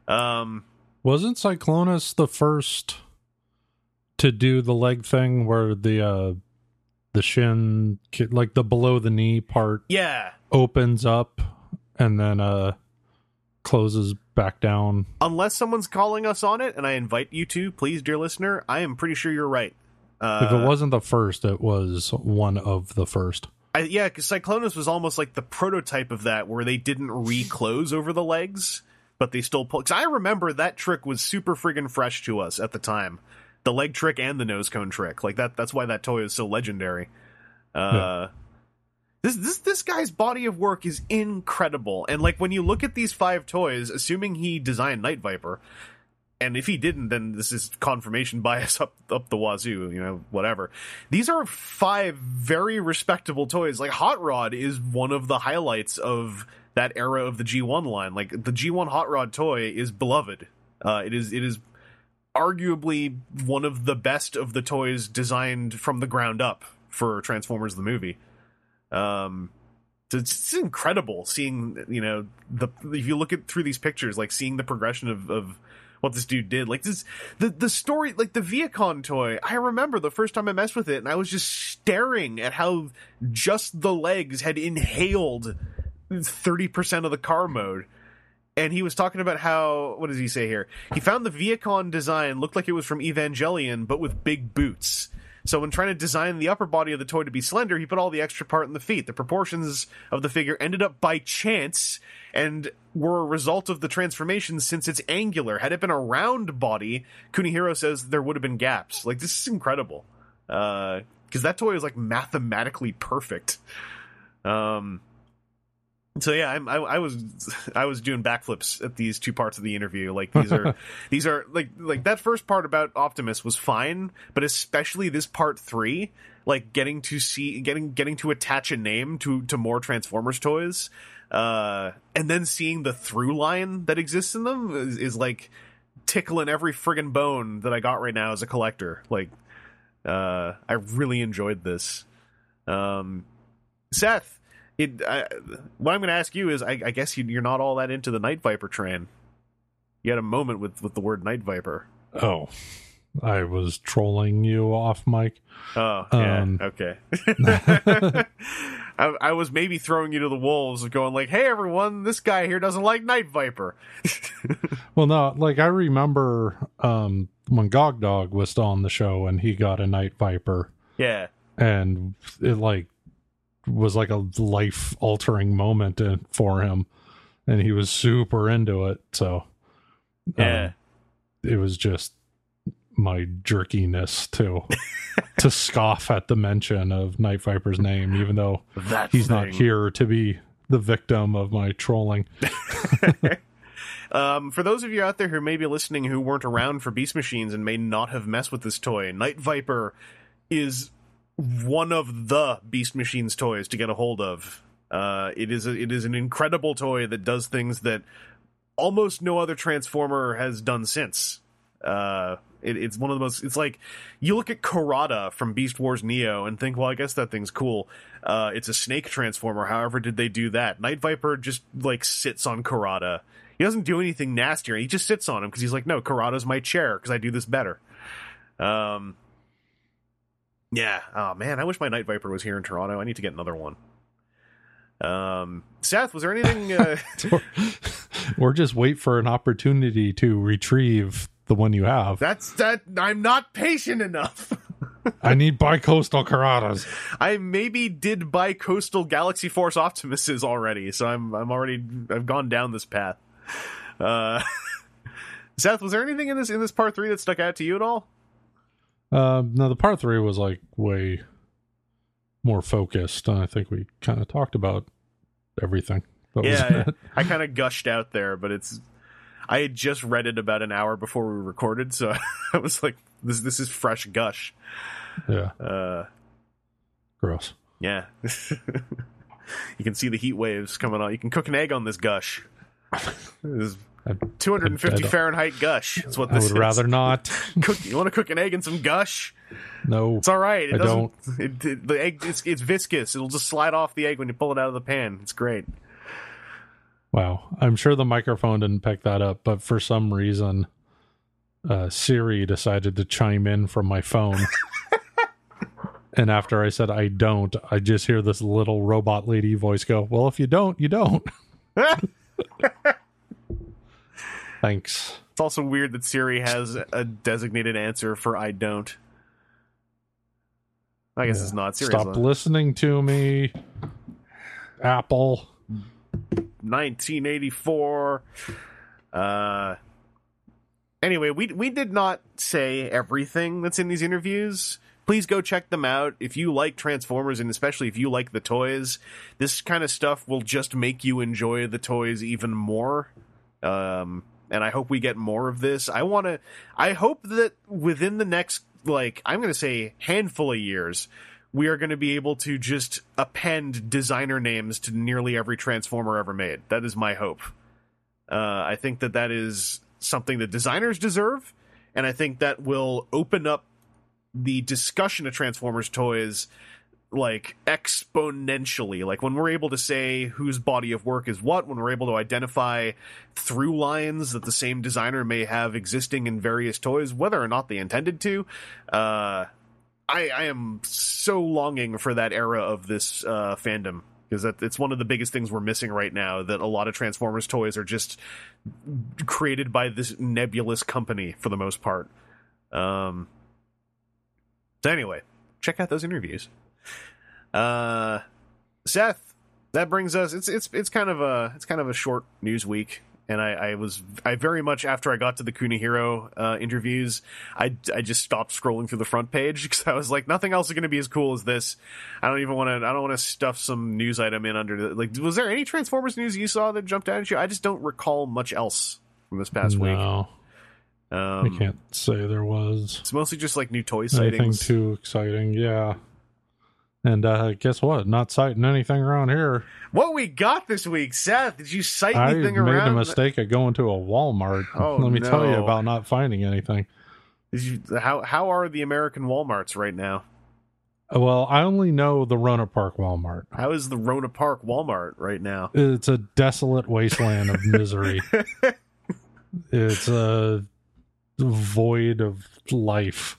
Um, Wasn't Cyclonus the first to do the leg thing where the uh the shin like the below the knee part yeah, opens up and then uh closes back down? unless someone's calling us on it, and I invite you to, please, dear listener, I am pretty sure you're right. Uh, if it wasn't the first, it was one of the first. I, yeah, because Cyclonus was almost like the prototype of that, where they didn't reclose over the legs, but they still pull. Because I remember that trick was super friggin' fresh to us at the time, the leg trick and the nose cone trick. Like that. That's why that toy is so legendary. Uh, This this this guy's body of work is incredible, and like when you look at these five toys, assuming he designed Night Viper, and if he didn't, then this is confirmation bias up up the wazoo. You know, whatever. These are five very respectable toys. Like Hot Rod is one of the highlights of that era of the G1 line. Like the G1 Hot Rod toy is beloved. Uh, it is it is arguably one of the best of the toys designed from the ground up for Transformers the movie. Um, it's, it's incredible seeing you know the if you look at through these pictures, like seeing the progression of of what this dude did. Like this, the the story, like the Vehicon toy. I remember the first time I messed with it, and I was just staring at how just the legs had inhaled thirty percent of the car mode. And he was talking about how what does he say here? He found the Vehicon design looked like it was from Evangelion, but with big boots. So when trying to design the upper body of the toy to be slender, he put all the extra part in the feet. The proportions of the figure ended up by chance and were a result of the transformation since it's angular. Had it been a round body, Kunihiro says there would have been gaps. Like this is incredible. Uh because that toy is like mathematically perfect. Um so yeah, I'm, I, I was I was doing backflips at these two parts of the interview. Like these are these are like like that first part about Optimus was fine, but especially this part three, like getting to see getting getting to attach a name to to more Transformers toys, uh, and then seeing the through line that exists in them is, is like tickling every friggin' bone that I got right now as a collector. Like, uh, I really enjoyed this. Um, Seth, it. I, what I'm going to ask you is, I, I guess you, you're not all that into the Night Viper train. You had a moment with with the word Night Viper. Oh, I was trolling you off Mike. Oh, yeah. Um, okay. I, I was maybe throwing you to the wolves, and going like, "Hey, everyone, this guy here doesn't like Night Viper." Well, no, like I remember um, when Gog Dog was still on the show and he got a Night Viper, yeah, and it like was like a life altering moment in, for him, and he was super into it. So, um, yeah. it was just my jerkiness to to scoff at the mention of Night Viper's name, even though that he's not here to be the victim of my trolling. Um, for those of you out there who may be listening who weren't around for Beast Machines and may not have messed with this toy, Night Viper is one of the Beast Machines toys to get a hold of. Uh, it is a, it is an incredible toy that does things that almost no other Transformer has done since. Uh, it, it's one of the most. It's like you look at Cohrada from Beast Wars Neo and think, well, I guess that thing's cool. Uh, it's a snake transformer. However, did they do that? Night Viper just like sits on Cohrada. He doesn't do anything nastier. He just sits on him because he's like, no, Cohrada's my chair because I do this better. Um, yeah. Oh man, I wish my Night Viper was here in Toronto. I need to get another one. Um, Seth, was there anything? Uh, or, or just wait for an opportunity to retrieve the one you have. that's that. I'm not patient enough. I need bi-coastal Cohradas. I maybe did buy Coastal Galaxy Force Optimuses already, so I'm I'm already I've gone down this path. Uh, Seth, was there anything in this in this part three that stuck out to you at all? Um, no, the part three was like way more focused. and I think we kind of talked about everything. That yeah. I kind of gushed out there, but it's I had just read it about an hour before we recorded, so I was like, this this is fresh gush. yeah, Uh, gross. yeah, you can see the heat waves coming on. You can cook an egg on this gush. This is I, 250 I Fahrenheit gush. That's what this is. I would is. rather not. cook. You want to cook an egg in some gush? No, It's all right. It I doesn't. It, it- the egg it's, it's viscous. It'll just slide off the egg when you pull it out of the pan. It's great. Wow. I'm sure the microphone didn't pick that up, but for some reason, uh, Siri decided to chime in from my phone. and after I said I don't, I just hear this little robot lady voice go, Well, if you don't, you don't. Thanks. It's also weird that Siri has a designated answer for "I don't." I guess Yeah. it's not. Siri's Stop listening to me, Apple. 1984. Uh. Anyway, we we did not say everything that's in these interviews. Please go check them out if you like Transformers and especially if you like the toys. This kind of stuff will just make you enjoy the toys even more. Um, and I hope we get more of this. I want to. I hope that within the next like I'm going to say handful of years, we are going to be able to just append designer names to nearly every Transformer ever made. That is my hope. Uh, I think that that is something that designers deserve, and I think that will open up the discussion of Transformers toys like exponentially. Like when we're able to say whose body of work is what, when we're able to identify through lines that the same designer may have existing in various toys, whether or not they intended to. Uh, I, I am so longing for that era of this uh, fandom because it's one of the biggest things we're missing right now. That a lot of Transformers toys are just created by this nebulous company for the most part. Um. So anyway, check out those interviews. Uh, Seth, that brings us. It's it's it's kind of a it's kind of a short news week, and I, I was I very much after I got to the Kunihiro uh, interviews, I I just stopped scrolling through the front page because I was like, nothing else is going to be as cool as this. I don't even want to. I don't want to stuff some news item in under the like. Was there any Transformers news you saw that jumped out at you? I just don't recall much else from this past week. no, Um, I can't say there was It's mostly just like new toy sightings. anything too exciting. Yeah. And uh, guess what? Not citing anything around here. What we got this week, Seth? Did you sight cite I anything made around? a mistake of going to a Walmart. Oh, Let me tell you about not finding anything. You, how how are the American WalMarts right now? Well, I only know the Rona Park Walmart. How is the Rona Park Walmart right now? It's a desolate wasteland of misery. it's a void of life.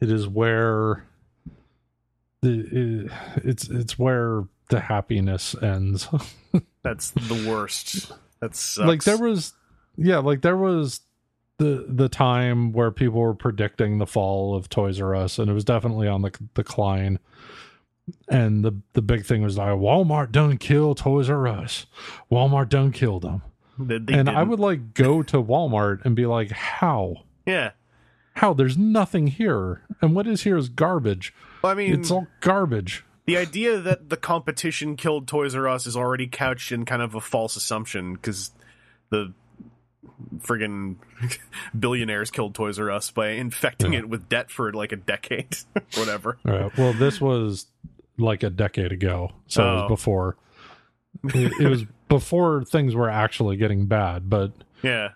It is where the it's it's where the happiness ends. That's the worst. That's like there was yeah, like there was the the time where people were predicting the fall of Toys R Us and it was definitely on the decline. And the the big thing was like Walmart done kill Toys R Us. Walmart done killed them. They- they and I didn't. would like go to Walmart and be like, "How? yeah. How? There's nothing here, and what is here is garbage. I mean, It's all garbage." the idea that the competition killed Toys R Us is already couched in kind of a false assumption because the friggin' billionaires killed Toys R Us by infecting Yeah. it with debt for like a decade, whatever. Right. Well, this was like a decade ago, so it Oh. was before. It, it was before things were actually getting bad, but Yeah,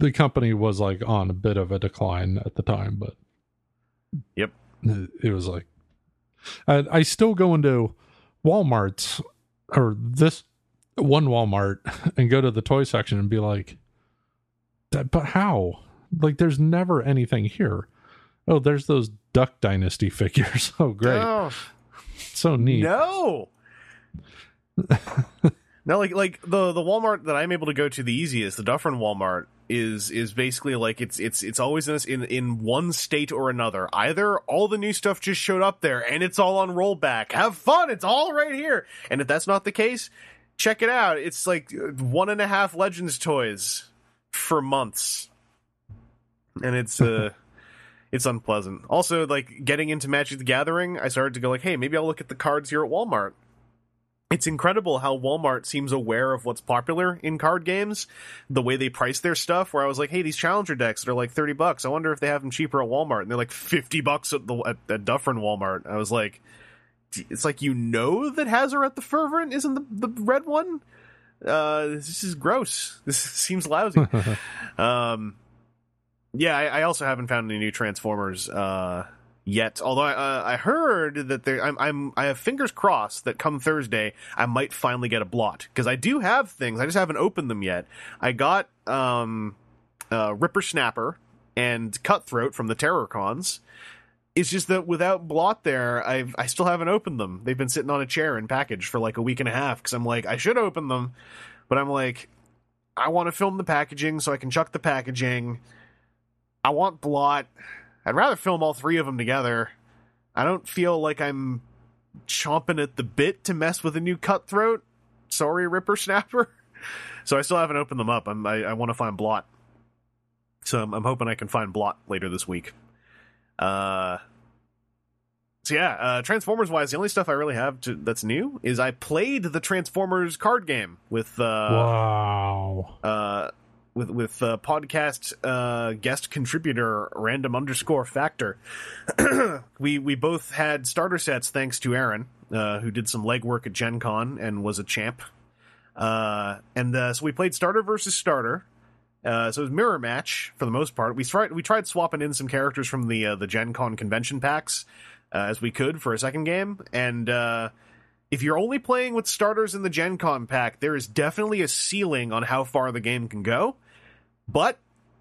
the company was like on a bit of a decline at the time. But Yep. it, it was like I, I still go into Walmart's or this one Walmart and go to the toy section and be like, but how? Like, there's never anything here. Oh, there's those Duck Dynasty figures. Oh, great. Oh, so neat. no. no, like like the the Walmart that I'm able to go to the easiest, the Dufferin Walmart, is is basically like it's it's it's always in this, in in one state or another. Either all the new stuff just showed up there and it's all on rollback. Have fun, it's all right here. And if that's not the case, check it out. It's like one and a half Legends toys for months, and it's uh. It's unpleasant. Also, like getting into Magic the Gathering, I started to go like, "Hey, maybe I'll look at the cards here at Walmart." It's incredible how Walmart seems aware of what's popular in card games, the way they price their stuff. Where I was like, "Hey, these Challenger decks they're like thirty bucks. I wonder if they have them cheaper at Walmart." And they're like fifty bucks at the at, at Dufferin Walmart. I was like, "It's like you know that Hazoret the Fervent isn't the the red one." Uh, this is gross. This seems lousy. um, yeah, I, I also haven't found any new Transformers uh, yet. Although I, uh, I heard that there, I'm, I'm, I have fingers crossed that come Thursday I might finally get a blot because I do have things. I just haven't opened them yet. I got um, uh, Rippersnapper and Cutthroat from the Terrorcons. It's just that without blot there, I I still haven't opened them. They've been sitting on a chair in package for like a week and a half because I'm like I should open them, but I'm like I want to film the packaging so I can chuck the packaging. I want blot. I'd rather film all three of them together. I don't feel like I'm chomping at the bit to mess with a new cutthroat. Sorry, Rippersnapper. So I still haven't opened them up. I'm, I, I want to find blot. So I'm, I'm hoping I can find blot later this week. Uh, so yeah, uh, Transformers wise, the only stuff I really have to, that's new is I played the Transformers card game with uh, wow. uh, with with uh, podcast uh, guest contributor random underscore factor. we we both had starter sets thanks to Aaron, uh, who did some legwork at Gen Con and was a champ. Uh, and uh, so we played starter versus starter. Uh, so it was mirror match for the most part. We tried we tried swapping in some characters from the the Gen Con convention packs as we could for a second game, and if you're only playing with starters in the Gen Con pack, there is definitely a ceiling on how far the game can go. But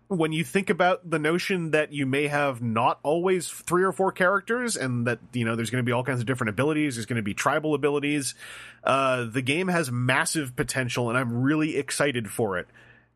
when you think about the notion that you may have not always three or four characters and that you know there's going to be all kinds of different abilities there's going to be tribal abilities uh, the game has massive potential and i'm really excited for it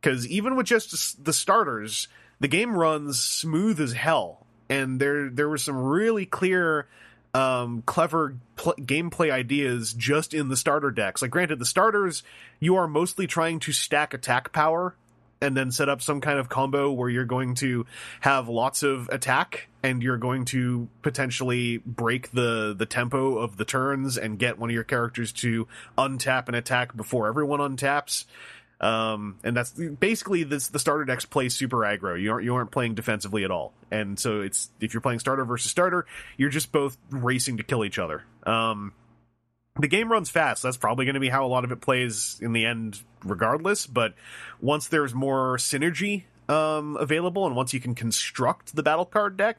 because even with just the starters the game runs smooth as hell and there there were some really clear um, clever pl- gameplay ideas just in the starter decks. Like, granted, the starters you are mostly trying to stack attack power and then set up some kind of combo where you're going to have lots of attack and you're going to potentially break the the tempo of the turns and get one of your characters to untap and attack before everyone untaps. Um, and that's basically this the starter decks play super aggro. You aren't you aren't playing defensively at all. And so it's if you're playing starter versus starter, you're just both racing to kill each other. Um, the game runs fast. That's probably going to be how a lot of it plays in the end, regardless. But once there's more synergy um, available, and once you can construct the battle card deck,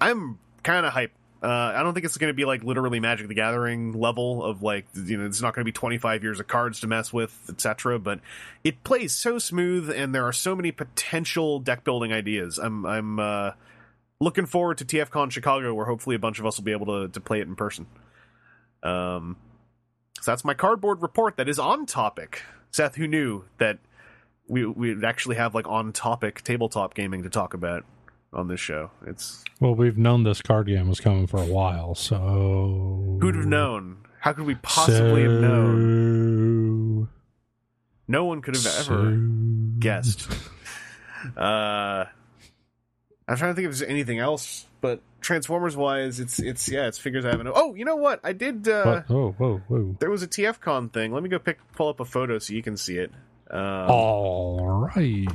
I'm kind of hyped Uh, I don't think it's going to be like literally Magic the Gathering level of like you know it's not going to be 25 years of cards to mess with, etc. But it plays so smooth, and there are so many potential deck building ideas. I'm I'm uh, looking forward to TFCon Chicago, where hopefully a bunch of us will be able to to play it in person. Um, so that's my cardboard report that is on topic. Seth, who knew that we we'd actually have like on topic tabletop gaming to talk about on this show? It's Well, we've known this card game was coming for a while, so who'd have known? How could we possibly have known? No one could have ever guessed. Uh, I'm trying to think if there's anything else, but Transformers wise, it's it's yeah, it's figures I haven't. Oh, you know what? I did. Uh, What? Oh, whoa, whoa. there was a TFCon thing. Let me go pick pull up a photo so you can see it. Um, All right.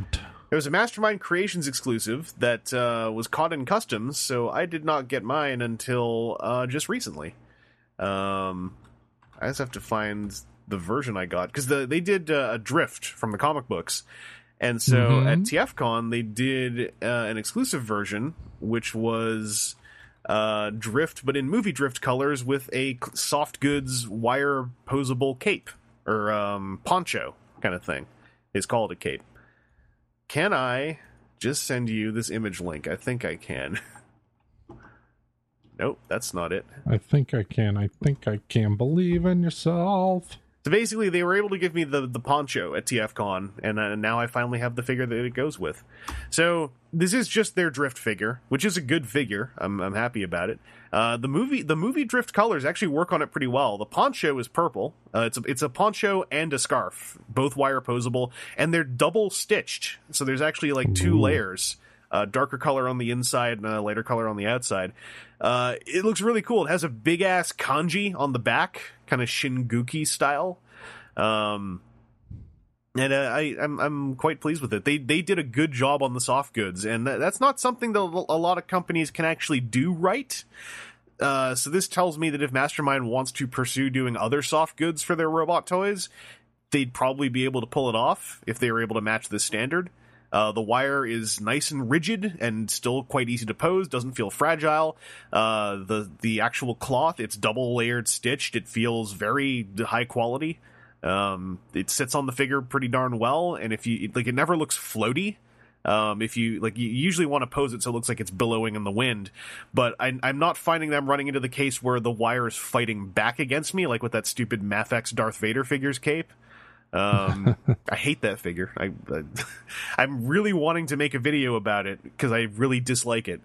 It was a Mastermind Creations exclusive that uh, was caught in customs, so I did not get mine until uh, just recently. Um, I just have to find the version I got because the, they did uh, a drift from the comic books, and so Mhm. at TFCon they did uh, an exclusive version which was uh, drift, but in movie drift colors with a soft goods wire posable cape or um, poncho kind of thing. Is called a cape. Can I just send you this image link? I think I can. nope, that's not it. I think I can. I think I can. Believe in yourself. So basically, they were able to give me the the poncho at TFCon, and uh, now I finally have the figure that it goes with. So this is just their drift figure, which is a good figure. I'm I'm happy about it. Uh, the movie the movie drift colors actually work on it pretty well. The poncho is purple. Uh, it's a, it's a poncho and a scarf, both wire posable, and they're double stitched. So there's actually like two Ooh. layers. Uh, darker color on the inside and a lighter color on the outside. Uh, it looks really cool. It has a big ass kanji on the back, kind of Shinguki style. Um, and uh, I, I'm I'm quite pleased with it. They they did a good job on the soft goods, and that, that's not something that a lot of companies can actually do right. Uh, so this tells me that if Mastermind wants to pursue doing other soft goods for their robot toys, they'd probably be able to pull it off if they were able to match this standard. Uh, the wire is nice and rigid and still quite easy to pose. Doesn't feel fragile. Uh, the the actual cloth, it's double layered stitched. It feels very high quality. Um, it sits on the figure pretty darn well, and if you like, it never looks floaty. Um, if you like, you usually want to pose it so it looks like it's billowing in the wind, but I, I'm not finding them running into the case where the wire is fighting back against me, like with that stupid Mafex Darth Vader figures cape. Um, I hate that figure. I, I I'm really wanting to make a video about it because I really dislike it.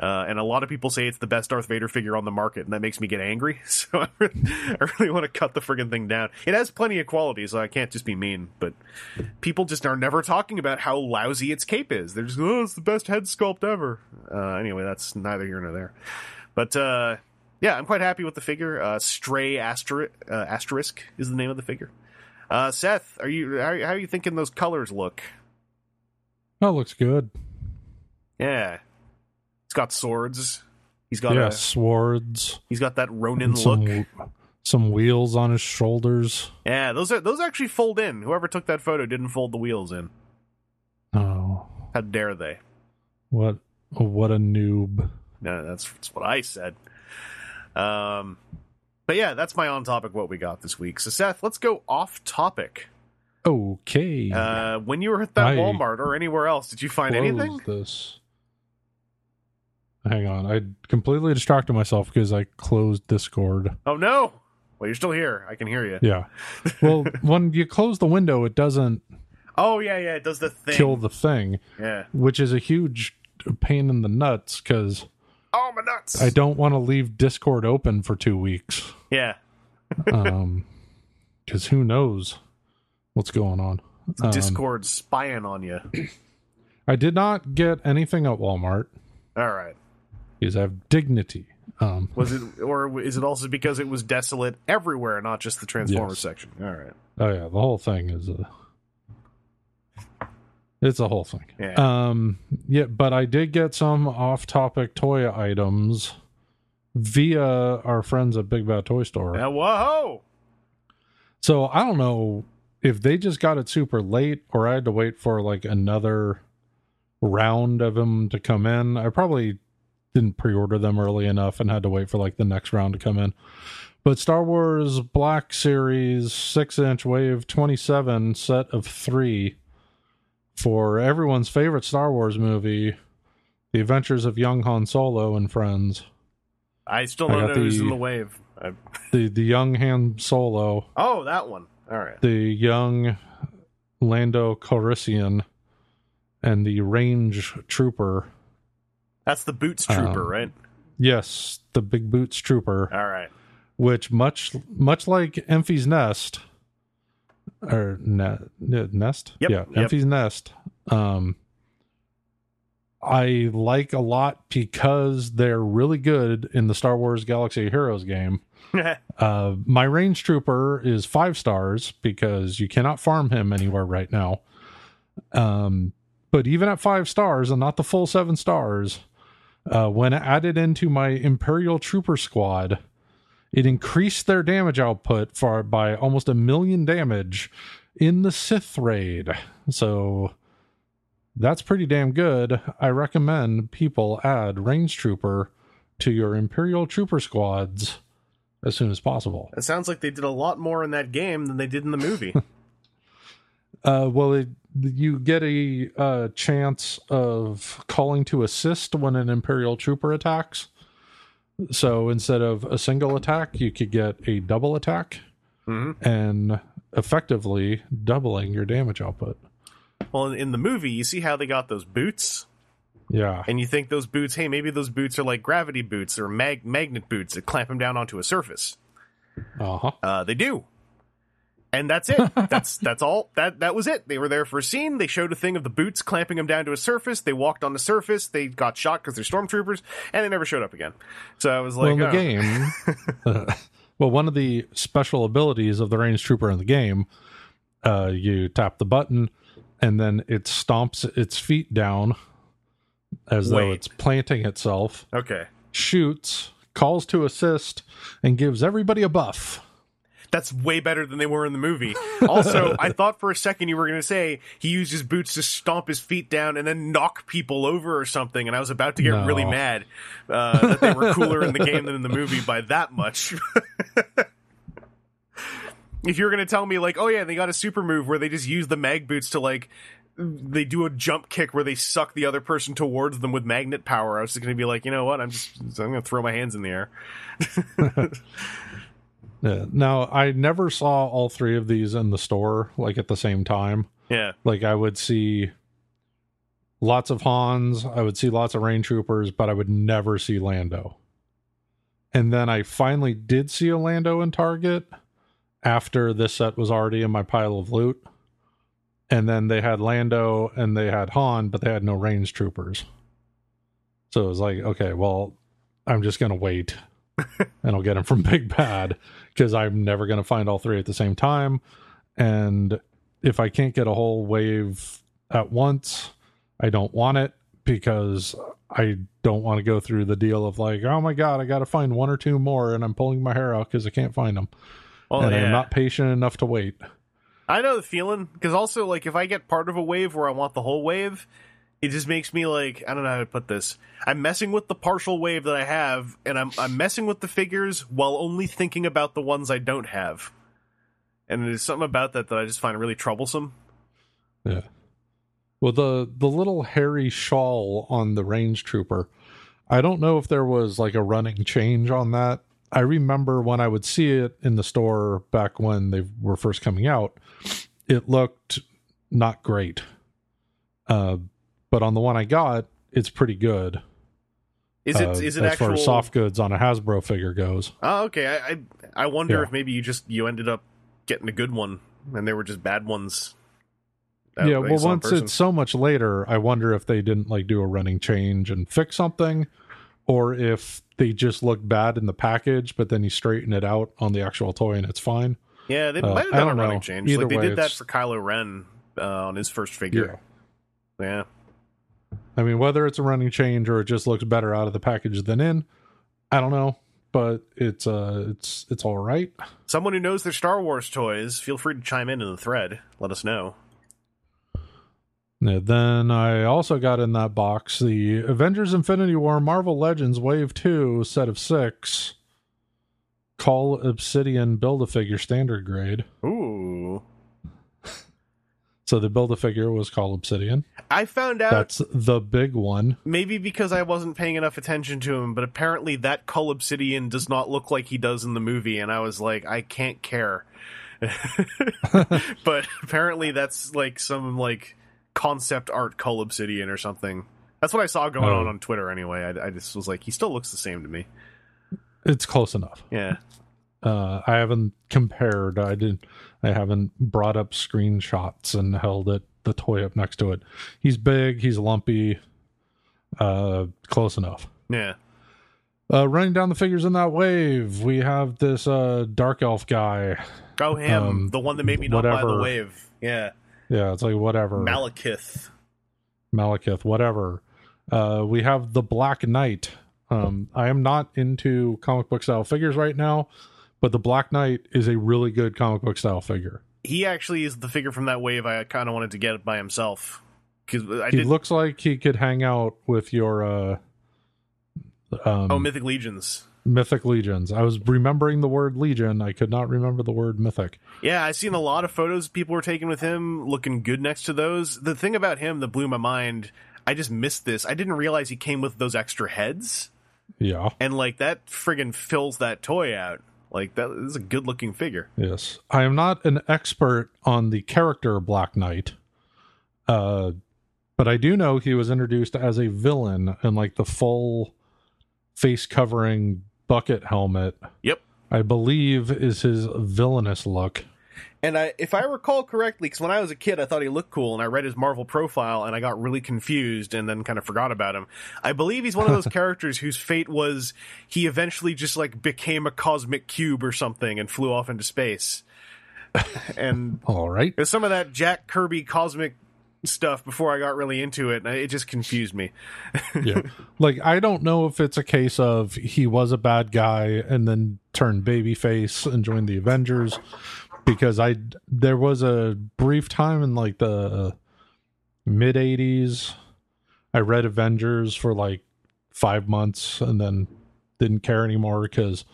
Uh, and a lot of people say it's the best Darth Vader figure on the market, and that makes me get angry. So I really, really want to cut the friggin' thing down. It has plenty of qualities, so I can't just be mean. But people just are never talking about how lousy its cape is. They're just, oh, it's the best head sculpt ever. Uh, anyway, that's neither here nor there. But uh, yeah, I'm quite happy with the figure. Uh, Stray Aster- uh, Asterisk is the name of the figure. Uh, Seth, are you how, how are you thinking those colors look? That looks good. Yeah, he's got swords. He's got yeah, a, swords. he's got that Ronin some look. some wheels on his shoulders. Yeah, those are those actually fold in. Whoever took that photo didn't fold the wheels in. Oh, How dare they? what what a noob. No, that's, that's what I said. Um, but yeah, that's my on topic. What we got this week. So Seth, let's go off topic. Okay. Uh, when you were at that I Walmart or anywhere else, did you find anything? This. Hang on, I completely distracted myself because I closed Discord. Oh no! Well, you're still here. I can hear you. Yeah. Well, when you close the window, it doesn't Oh yeah, yeah. It does the thing. kill the thing, Yeah. which is a huge pain in the nuts because Oh my nuts. I don't want to leave Discord open for two weeks. yeah. Um, because who knows what's going on. Um, Discord spying on you. I did not get anything at Walmart All right. because I have dignity. Um, Was it, or is it also because it was desolate everywhere, not just the Transformers Yes. section? All right. oh yeah, the whole thing is a. It's a whole thing. Yeah. Um. Yeah, but I did get some off-topic toy items via our friends at Big Bad Toy Store. Uh, whoa! So I don't know if they just got it super late or I had to wait for like another round of them to come in. I probably didn't pre-order them early enough and had to wait for like the next round to come in. But Star Wars Black Series 6 inch wave 27 set of three for everyone's favorite Star Wars movie, The Adventures of Young Han Solo and Friends. I still don't got know who's in the wave. I, The the young Han Solo, oh, that one. All right. the young Lando Calrissian, and the range trooper. That's the Boots Trooper, Um, right? Yes, the big boots trooper. All right. which much much like Enfys Nest or ne- ne- Nest, Yep, yeah, yep. Enfys Nest. Um, I like a lot because they're really good in the Star Wars Galaxy of Heroes game. Uh, my range trooper is five stars because you cannot farm him anywhere right now. Um, but even at five stars and not the full seven stars, uh, when added into my Imperial Trooper squad, it increased their damage output for by almost a million damage in the Sith raid. So that's pretty damn good. I recommend people add range trooper to your Imperial Trooper squads as soon as possible. it sounds like they did a lot more in that game than they did in the movie. Uh, well, it, you get a uh, chance of calling to assist when an Imperial Trooper attacks. So instead of a single attack, you could get a double attack hmm and effectively doubling your damage output. Well, in, the movie, you see how they got those boots, Yeah. and you think those boots, hey, maybe those boots are like gravity boots or mag- magnet boots that clamp them down onto a surface. Uh huh. Uh, they do. And that's it. That's that's all. That that was it. They were there for a scene. They showed a thing of the boots clamping them down to a surface. They walked on the surface. They got shot because they're stormtroopers, and they never showed up again. So I was Well, like, in the oh. game, well, one of the special abilities of the range trooper in the game, uh, you tap the button, and then it stomps its feet down as though it's planting itself, okay, shoots, calls to assist, and gives everybody a buff. That's way better than they were in the movie. Also, I thought for a second you were going to say he used his boots to stomp his feet down and then knock people over or something, and I was about to get No. really mad uh, that they were cooler in the game than in the movie by that much. if you're going to tell me like, oh yeah, they got a super move where they just use the mag boots to like they do a jump kick where they suck the other person towards them with magnet power. I was just going to be like, you know what? I'm just I'm going to throw my hands in the air. Yeah. Now, I never saw all three of these in the store like at the same time. Yeah. Like I would see lots of Hans, I would see lots of Range Troopers, but I would never see Lando. And then I finally did see a Lando in Target after this set was already in my pile of loot. And then they had Lando and they had Han, but they had no range troopers. So it was like, okay, well, I'm just going to wait and I'll get them from Big Bad because I'm never going to find all three at the same time. And if I can't get a whole wave at once, I don't want it because I don't want to go through the deal of like, oh my god, I got to find one or two more, and I'm pulling my hair out because I can't find them, Well, and Oh, yeah. I'm not patient enough to wait. I know the feeling because also like if I get part of a wave where I want the whole wave, it just makes me like I don't know how to put this. I'm messing with the partial wave that I have, and I'm I'm messing with the figures while only thinking about the ones I don't have. And there's something about that that I just find really troublesome. Yeah. Well, the the little hairy shawl on the range trooper, I don't know if there was like a running change on that. I remember when I would see it in the store back when they were first coming out, it looked not great. Uh, but on the one I got, it's pretty good. Is it uh, is it as actual far as soft goods on a Hasbro figure goes? Oh, okay. I I, I wonder Yeah. if maybe you just you ended up getting a good one and they were just bad ones. yeah, well, once person. it's so much later, I wonder if they didn't like do a running change and fix something, or if they just look bad in the package, but then you straighten it out on the actual toy and it's fine. yeah, they uh, might have done a running know. change. Either like they way, did that it's- for Kylo Ren uh, on his first figure. Yeah. I mean, whether it's a running change or it just looks better out of the package than in, I don't know, but it's uh, it's it's all right. Someone who knows their Star Wars toys, feel free to chime in in the thread. Let us know. Then I also got in that box the Avengers Infinity War Marvel Legends Wave 2 set of six. Cull Obsidian Build a Figure standard grade. Ooh. So the Build a Figure was called Obsidian. I found out That's the big one. maybe because I wasn't paying enough attention to him, but apparently that Cull Obsidian does not look like he does in the movie, and I was like, I can't care. but apparently that's like some like concept art Cull Obsidian or something. That's what I saw going Oh. on on Twitter anyway. I, I just was like, he still looks the same to me. It's close enough. Yeah. Uh, I haven't compared. I didn't. I haven't brought up screenshots and held it the toy up next to it. He's big. He's lumpy. Uh, close enough. Yeah. Uh, running down the figures in that wave, we have this uh dark elf guy. Oh, him. Um, the one that made me not buy the wave. Yeah. Yeah, it's like whatever. Malekith. Malekith, whatever. Uh, we have the Black Knight. Um, I am not into comic book style figures right now, but the Black Knight is a really good comic book style figure. He actually is the figure from that wave I kind of wanted to get by himself. Because I he did. looks like he could hang out with your uh, um, oh, Mythic Legions. mythic legions. I was remembering the word legion. I could not remember the word mythic. Yeah, I've seen a lot of photos people were taking with him, looking good next to those. The thing about him that blew my mind, I just missed this. I didn't realize he came with those extra heads, Yeah. and like that friggin' fills that toy out. Like that is a good looking figure. Yes. I am not an expert on the character Black Knight. Uh but I do know he was introduced as a villain in like the full face covering bucket helmet. Yep. I believe is his villainous look. And I, if I recall correctly, because when I was a kid, I thought he looked cool, and I read his Marvel profile, and I got really confused, and then kind of forgot about him. I believe he's one of those characters whose fate was he eventually just like became a cosmic cube or something and flew off into space. and All right. there's some of that Jack Kirby cosmic stuff before I got really into it, and it just confused me. yeah. Like I don't know if it's a case of he was a bad guy and then turned babyface and joined the Avengers because I there was a brief time in like the mid 80s I read Avengers for like 5 months and then didn't care anymore because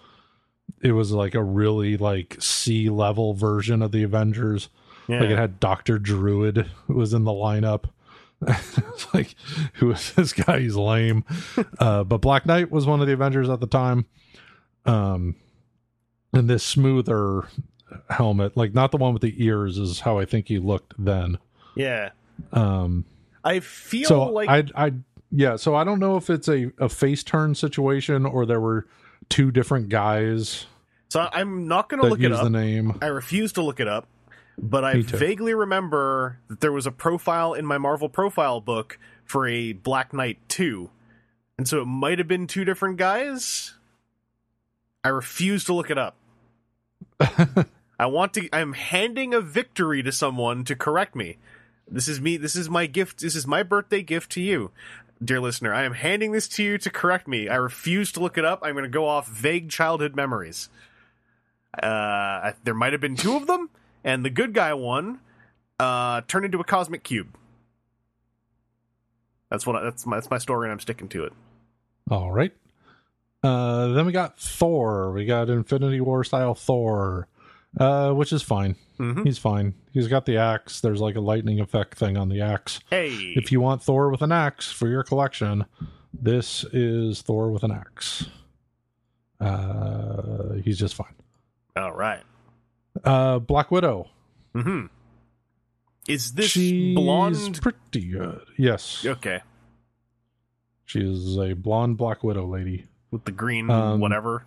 it was like a really like C level version of the Avengers. Yeah. Like it had Doctor Druid who was in the lineup. it's like, who is this guy? He's lame. uh, but Black Knight was one of the Avengers at the time. Um, and this smoother helmet, like not the one with the ears, is how I think he looked then. yeah, Um, I feel so like I, I, yeah. So I don't know if it's a a face turn situation or there were two different guys so. I'm not going to look it up. the name. I refuse to look it up, but I vaguely remember that there was a profile in my Marvel profile book for a Black Knight 2. And so it might have been two different guys. I refuse to look it up. I want to I'm handing a victory to someone to correct me. This is me this is my gift this is my birthday gift to you. Dear listener, I am handing this to you to correct me. I refuse to look it up. I'm going to go off vague childhood memories. Uh, there might have been two of them, and the good guy one uh, turned into a cosmic cube. That's what I, that's my that's my story, and I'm sticking to it. All right. Uh, then we got Thor. We got Infinity War style Thor, uh, which is fine. Mhm. He's fine. He's got the axe. There's like a lightning effect thing on the axe. Hey, If you want Thor with an axe for your collection, this is Thor with an axe. Uh, he's just fine. all right. Uh, Black Widow. Mm-hmm. Is this She's blonde? pretty good. Yes, Okay, she is a blonde Black Widow lady. with the green Um, whatever.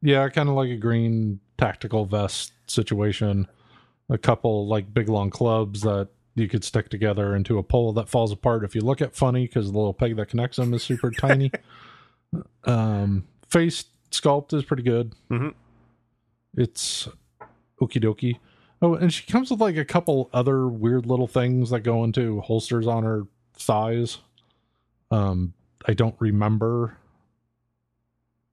Yeah, kind of like a green tactical vest situation. A couple like big long clubs that you could stick together into a pole that falls apart if you look at funny because the little peg that connects them is super tiny. Um, face sculpt is pretty good. Mm-hmm. It's okie dokie. Oh, and she comes with like a couple other weird little things that go into holsters on her thighs. Um, I don't remember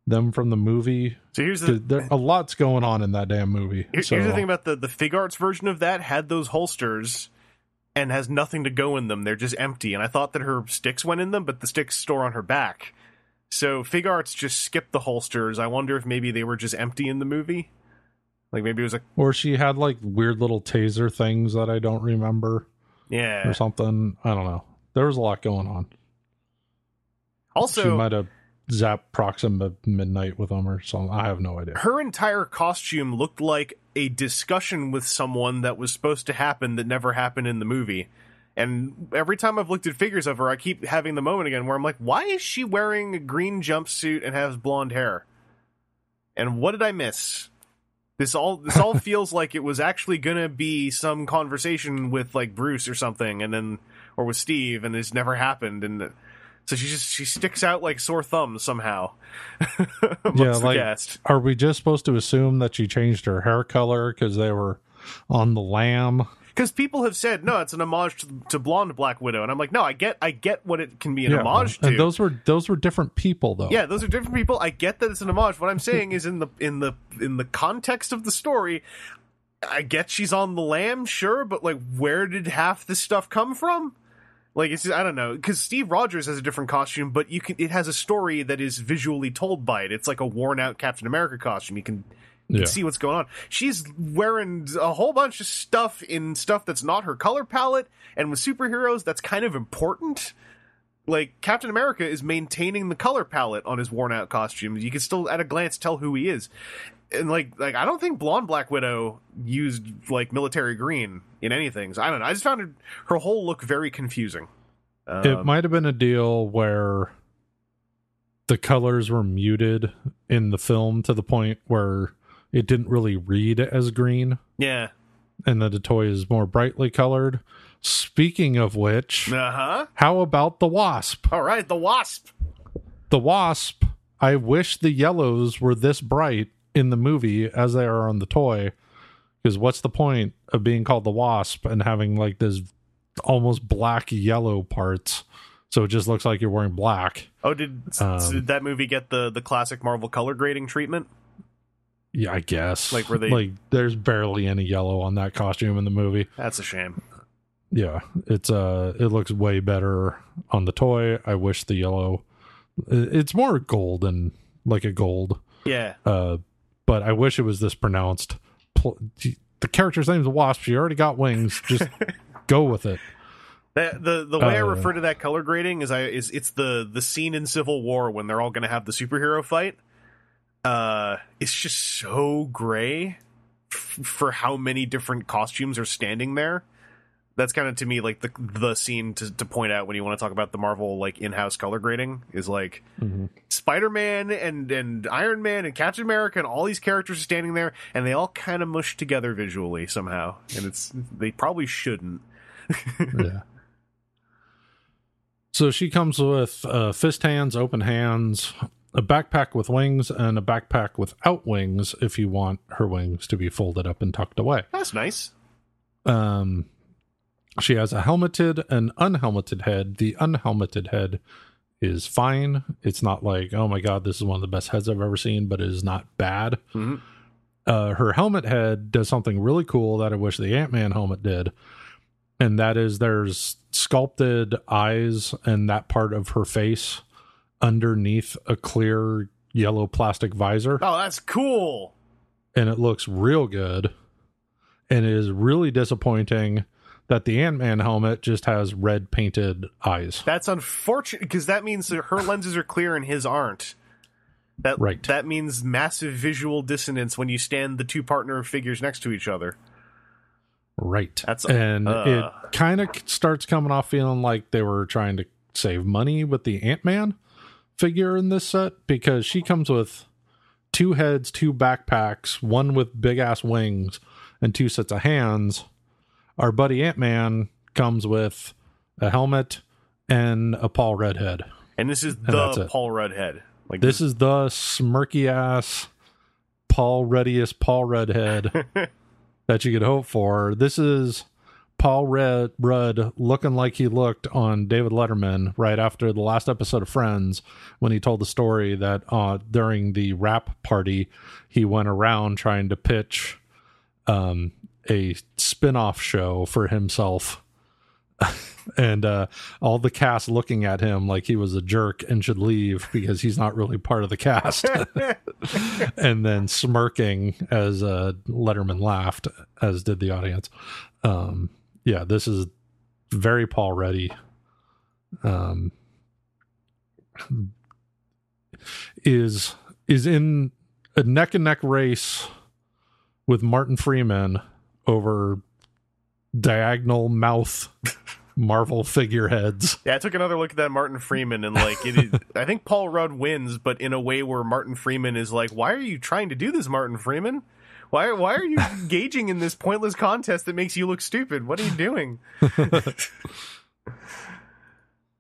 them from the movie. So here's the There, a lot's going on in that damn movie. Here- so, Here's the thing about the the Figuarts version of that had those holsters, and has nothing to go in them. They're just empty. And I thought that her sticks went in them, but the sticks store on her back. So Figuarts just skipped the holsters. I wonder if maybe they were just empty in the movie. Like maybe it was a Or she had like weird little taser things that I don't remember yeah. or something. I don't know. There was a lot going on. she Also, might have zapped Proxima midnight with them or something. I have no idea. her entire costume looked like a discussion with someone that was supposed to happen that never happened in the movie. And every time I've looked at figures of her, I keep having the moment again where I'm like, why is she wearing a green jumpsuit and has blonde hair? And what did I miss? This all this all feels like it was actually gonna be some conversation with like Bruce or something, and then or with Steve, and it's never happened. And so she just she sticks out like sore thumbs somehow. Yeah, like- cast. Are we just supposed to assume that she changed her hair color because they were on the lam? because people have said no, it's an homage to, to blonde Black Widow, and I'm like, no, I get, I get what it can be an homage to. And those were those were different people though. yeah, those are different people. I get that it's an homage. What I'm saying is in the in the in the context of the story, I get she's on the lam, sure, but like, where did half this stuff come from? Like it's I don't know because Steve Rogers has a different costume, but you can it has a story that is visually told by it. It's like a worn out Captain America costume. You can you Yeah. can see what's going on. She's wearing a whole bunch of stuff in stuff that's not her color palette, and with superheroes, that's kind of important. Like Captain America is maintaining the color palette on his worn out costumes. You can still, at a glance, tell who he is. And like, like I don't think blonde Black Widow used like military green in anything. So I don't know. I just found her, her whole look very confusing. it Um, might have been a deal where the colors were muted in the film to the point where it didn't really read as green, yeah. and that the toy is more brightly colored. Speaking of which, Uh huh. how about the wasp? All right, the Wasp. The wasp. I wish the yellows were this bright in the movie as they are on the toy. Because what's the point of being called the wasp and having like this almost black yellow parts? So it just looks like you're wearing black. Oh, did, Um, did that movie get the the classic Marvel color grading treatment? Yeah, I guess. Like, were they- like? There's barely any yellow on that costume in the movie. That's a shame. Yeah, it's uh, it looks way better on the toy. I wish the yellow. It's more golden, like a gold. Yeah. Uh, but I wish it was this pronounced. Pl- The character's name's Wasp. She already got wings. Just go with it. That, the the way I Uh, refer to that color grading is I is it's the the scene in Civil War when they're all going to have the superhero fight. Uh, it's just so gray f- for how many different costumes are standing there. That's kind of to me like the the scene to, to point out when you want to talk about the Marvel like in house color grading is like Spider Man and and Iron Man and Captain America and all these characters are standing there and they all kind of mush together visually somehow and it's they probably shouldn't. yeah. So she comes with uh, fist hands, open hands, a backpack with wings, and a backpack without wings if you want her wings to be folded up and tucked away. That's nice. Um, she has a helmeted and unhelmeted head. The unhelmeted head is fine. It's not like, oh my god, this is one of the best heads I've ever seen, but it is not bad. Mhm. Uh, her helmet head does something really cool that I wish the Ant Man helmet did, and that is there's sculpted eyes and that part of her face underneath a clear yellow plastic visor Oh, that's cool. and it looks real good. And it is really disappointing that the Ant Man helmet just has red painted eyes. That's unfortunate because that means that her lenses are clear and his aren't. That Right. That means massive visual dissonance when you stand the two partner figures next to each other. Right. That's- and uh. it kind of starts coming off feeling like they were trying to save money with the Ant Man figure in this set because she comes with two heads, two backpacks, one with big ass wings, and two sets of hands. Our buddy Ant Man comes with a helmet and a Paul Redhead. And this is the. Paul Redhead. Like This is the smirky ass Paul Reddiest Paul Redhead that you could hope for. This is Paul Red Rudd looking like he looked on David Letterman right after the last episode of Friends when he told the story that uh, during the wrap party he went around trying to pitch um, a spin-off show for himself and uh, all the cast looking at him like he was a jerk and should leave because he's not really part of the cast. and then smirking as uh, Letterman laughed, as did the audience. Um, yeah, this is very Paul Reddy. Um, is is in a neck and neck race with Martin Freeman over diagonal mouth Marvel figureheads. Yeah, I took another look at that Martin Freeman and like it is, I think Paul Rudd wins, but in a way where Martin Freeman is like, "Why are you trying to do this, Martin Freeman? Why why are you engaging in this pointless contest that makes you look stupid? What are you doing?"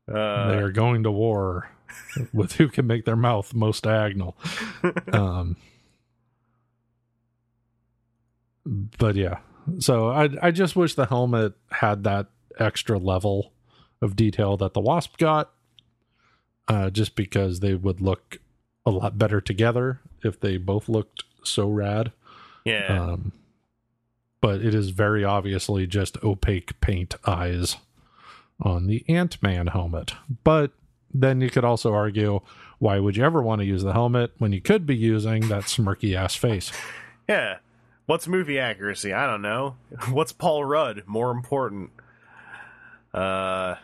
they uh, are going to war with who can make their mouth most diagonal. Um, but yeah, so I I just wish the helmet had that extra level of detail that the Wasp got, uh, just because they would look a lot better together if they both looked so rad. yeah. Um, but it is very obviously just opaque paint eyes on the Ant Man helmet. But then you could also argue why would you ever want to use the helmet when you could be using that smirky ass face? Yeah. What's movie accuracy? I don't know. What's Paul Rudd? More important. Uh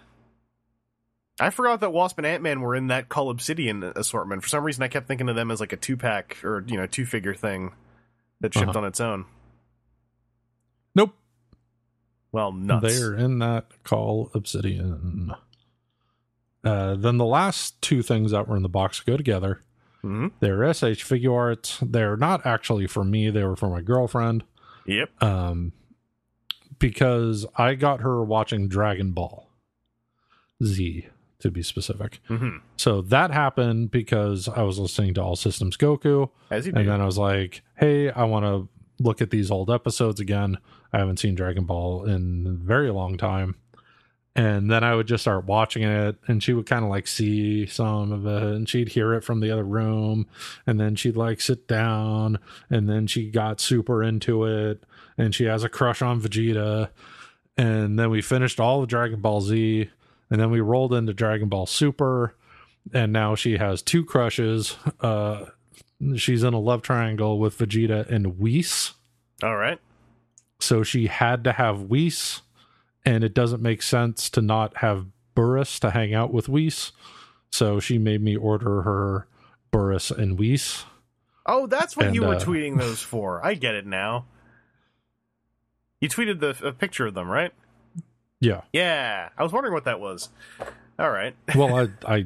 I forgot that Wasp and Ant Man were in that Cull Obsidian assortment. For some reason I kept thinking of them as like a two pack or, you know, two figure thing that shipped Uh-huh. on its own. Nope. Well, nuts. They're in that Cull Obsidian. Uh, then the last two things that were in the box go together. Hmm They're SH Figuarts. They're not actually for me, they were for my girlfriend. Yep. um, because I got her watching Dragon Ball Z, to be specific. hmm So that happened because I was listening to All Systems Goku, As you do. and then I was like, "Hey, I want to look at these old episodes again. I haven't seen Dragon Ball in a very long time." And then I would just start watching it, and she would kind of like see some of it, and she'd hear it from the other room, and then she'd like sit down, and then she got super into it, and she has a crush on Vegeta. And then we finished all of Dragon Ball Z, and then we rolled into Dragon Ball Super, and now she has two crushes. Uh, she's in a love triangle with Vegeta and Whis. All right. So she had to have Whis, and it doesn't make sense to not have Beerus to hang out with Whis. So she made me order her Beerus and Whis. Oh, that's what And, you were uh, tweeting those for. I get it now. You tweeted the a picture of them, right? Yeah. Yeah. I was wondering what that was. All right. Well, I I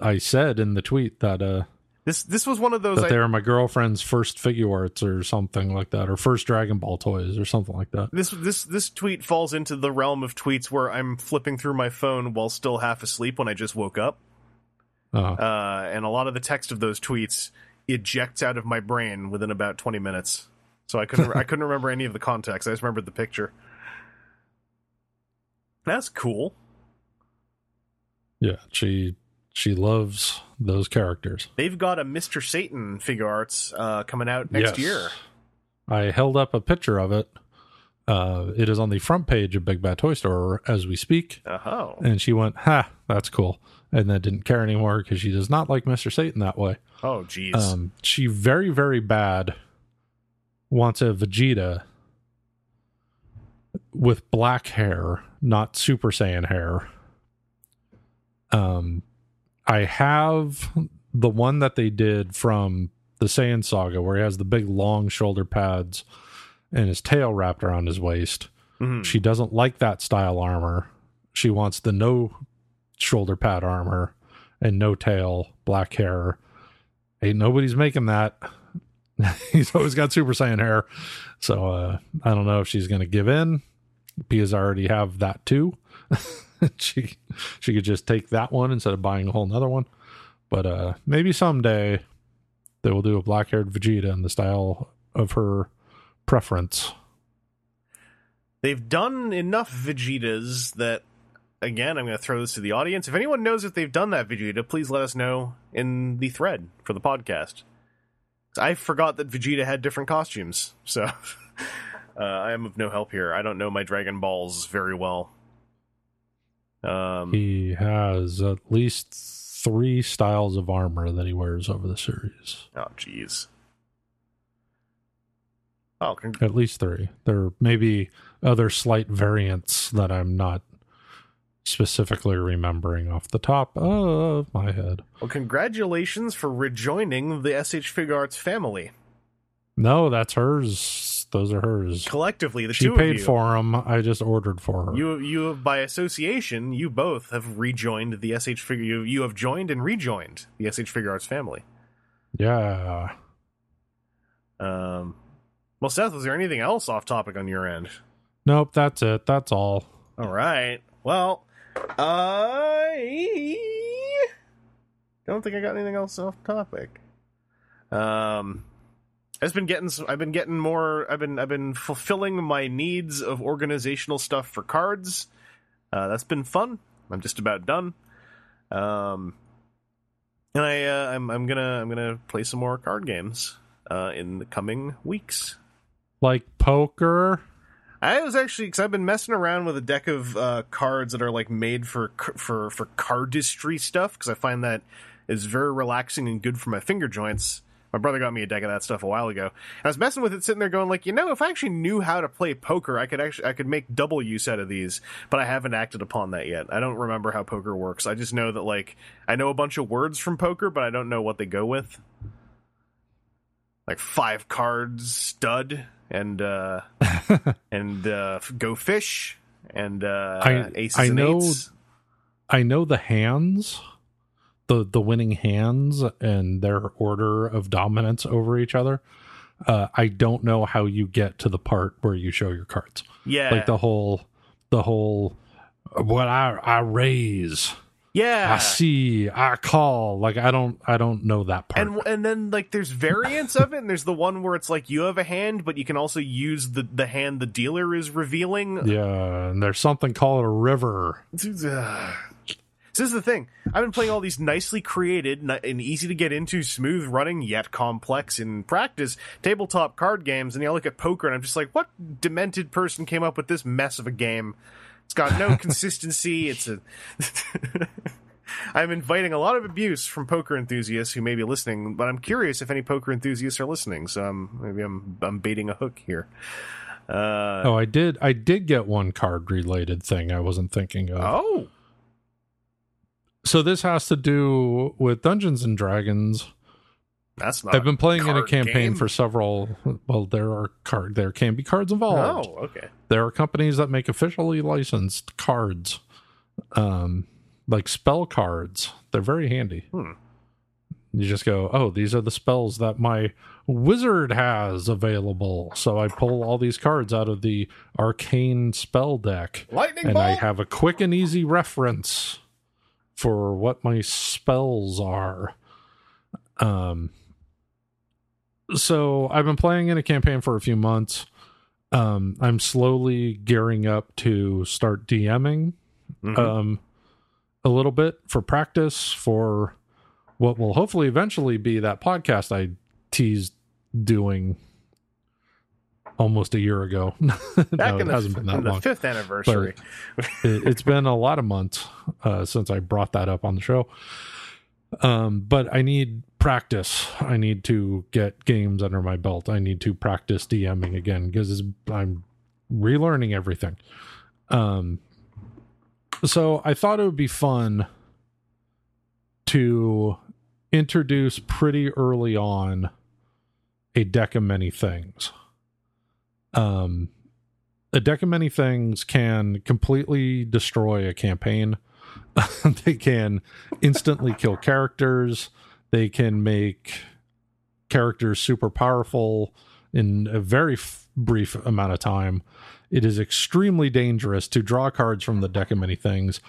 I said in the tweet that uh This this was one of those that I, they were my girlfriend's first Figuarts or something like that, or first Dragon Ball toys or something like that. this this this tweet falls into the realm of tweets where I'm flipping through my phone while still half asleep when I just woke up. Uh, Uh, and a lot of the text of those tweets ejects out of my brain within about 20 minutes. So I couldn't I couldn't remember any of the context. I just remembered the picture. That's cool. yeah, she she loves those characters. They've got a Mr. Satan Figuarts uh, coming out next Yes. year. I held up a picture of it. Uh, it is on the front page of Big Bad Toy Store as we speak. Oh. And she went, "Ha, that's cool," and then didn't care anymore because she does not like Mister Satan that way. Oh, jeez. Um, she very very bad wants a Vegeta with black hair, not Super Saiyan hair. Um, I have the one that they did from the Saiyan saga, where he has the big long shoulder pads and his tail wrapped around his waist. Mhm. She doesn't like that style armor. She wants the no shoulder pad armor and no tail, black hair. Ain't nobody's making that. He's always got Super Saiyan hair. So uh, I don't know if she's going to give in because I already have that too. she she could just take that one instead of buying a whole nother one. But uh, maybe someday they will do a black haired Vegeta in the style of her preference. They've done enough Vegetas that, again, I'm going to throw this to the audience. If anyone knows if they've done that Vegeta, please let us know in the thread for the podcast. I forgot that Vegeta had different costumes, so uh, I am of no help here. I don't know my Dragon Balls very well. Um, He has at least three styles of armor that he wears over the series. oh, jeez. Oh, con- At least three. There may be other slight variants that I'm not specifically remembering off the top of my head. well, congratulations for rejoining the SH Fig Arts family. No, that's hers. Those are hers. Collectively, the She two paid of you. for them. I just ordered for her. You, you by association, you both have rejoined the SH Figure. You, you have joined and rejoined the SH Figuarts family. yeah. Um, well, Seth, was there anything else off topic on your end? Nope, that's it. That's all. All right. Well, I don't think I got anything else off topic. Um, I've been getting I've been getting more I've been I've been fulfilling my needs of organizational stuff for cards. Uh, that's been fun. I'm just about done. Um, and I uh, I'm I'm gonna I'm gonna play some more card games uh, in the coming weeks. Like poker. I was actually because I've been messing around with a deck of uh, cards that are like made for for for cardistry stuff because I find that is very relaxing and good for my finger joints. My brother got me a deck of that stuff a while ago. I was messing with it, sitting there going like, you know, if I actually knew how to play poker, I could actually I could make double use out of these. But I haven't acted upon that yet. I don't remember how poker works. I just know that like I know a bunch of words from poker, but I don't know what they go with. Like five cards stud and uh and uh go fish and uh I- aces I and know- eights. I know the hands, the the winning hands, and their order of dominance over each other. Uh, I don't know how you get to the part where you show your cards, Yeah. like the whole, the whole, what I I raise, yeah. I see, I call. Like I don't, I don't know that part. and and then like there's variants of it and there's the one where it's like you have a hand but you can also use the the hand the dealer is revealing yeah, and there's something called a river. So this is the thing. I've been playing all these nicely created and easy to get into, smooth running yet complex in practice tabletop card games, and you look at poker, and I'm just like, what demented person came up with this mess of a game? It's got no consistency. It's a. I'm inviting a lot of abuse from poker enthusiasts who may be listening, but I'm curious if any poker enthusiasts are listening. So um, maybe I'm I'm baiting a hook here. Uh, Oh, I did, I did get one card related thing I wasn't thinking of. oh, So this has to do with Dungeons and Dragons. that's not. I've been playing in a campaign game. for several. Well, there are card. There can be cards involved. Oh, okay. There are companies that make officially licensed cards, um, like spell cards. They're very handy. Hmm. You just go, oh, these are the spells that my wizard has available. So I pull all these cards out of the arcane spell deck, Lightning and ball. I have a quick and easy reference for what my spells are. Um, so I've been playing in a campaign for a few months. Um, I'm slowly gearing up to start DMing Mhm. um, a little bit for practice for what will hopefully eventually be that podcast I teased doing almost a year ago. Back no, in it the, hasn't been that the long fifth anniversary. it, it's been a lot of months uh, since I brought that up on the show. Um, but I need practice. I need to get games under my belt. I need to practice DMing again because I'm relearning everything. Um, so I thought it would be fun to introduce pretty early on a deck of many things. Um, a deck of many things can completely destroy a campaign. they can instantly kill characters. They can make characters super powerful in a very f- brief amount of time. It is extremely dangerous to draw cards from the deck of many things.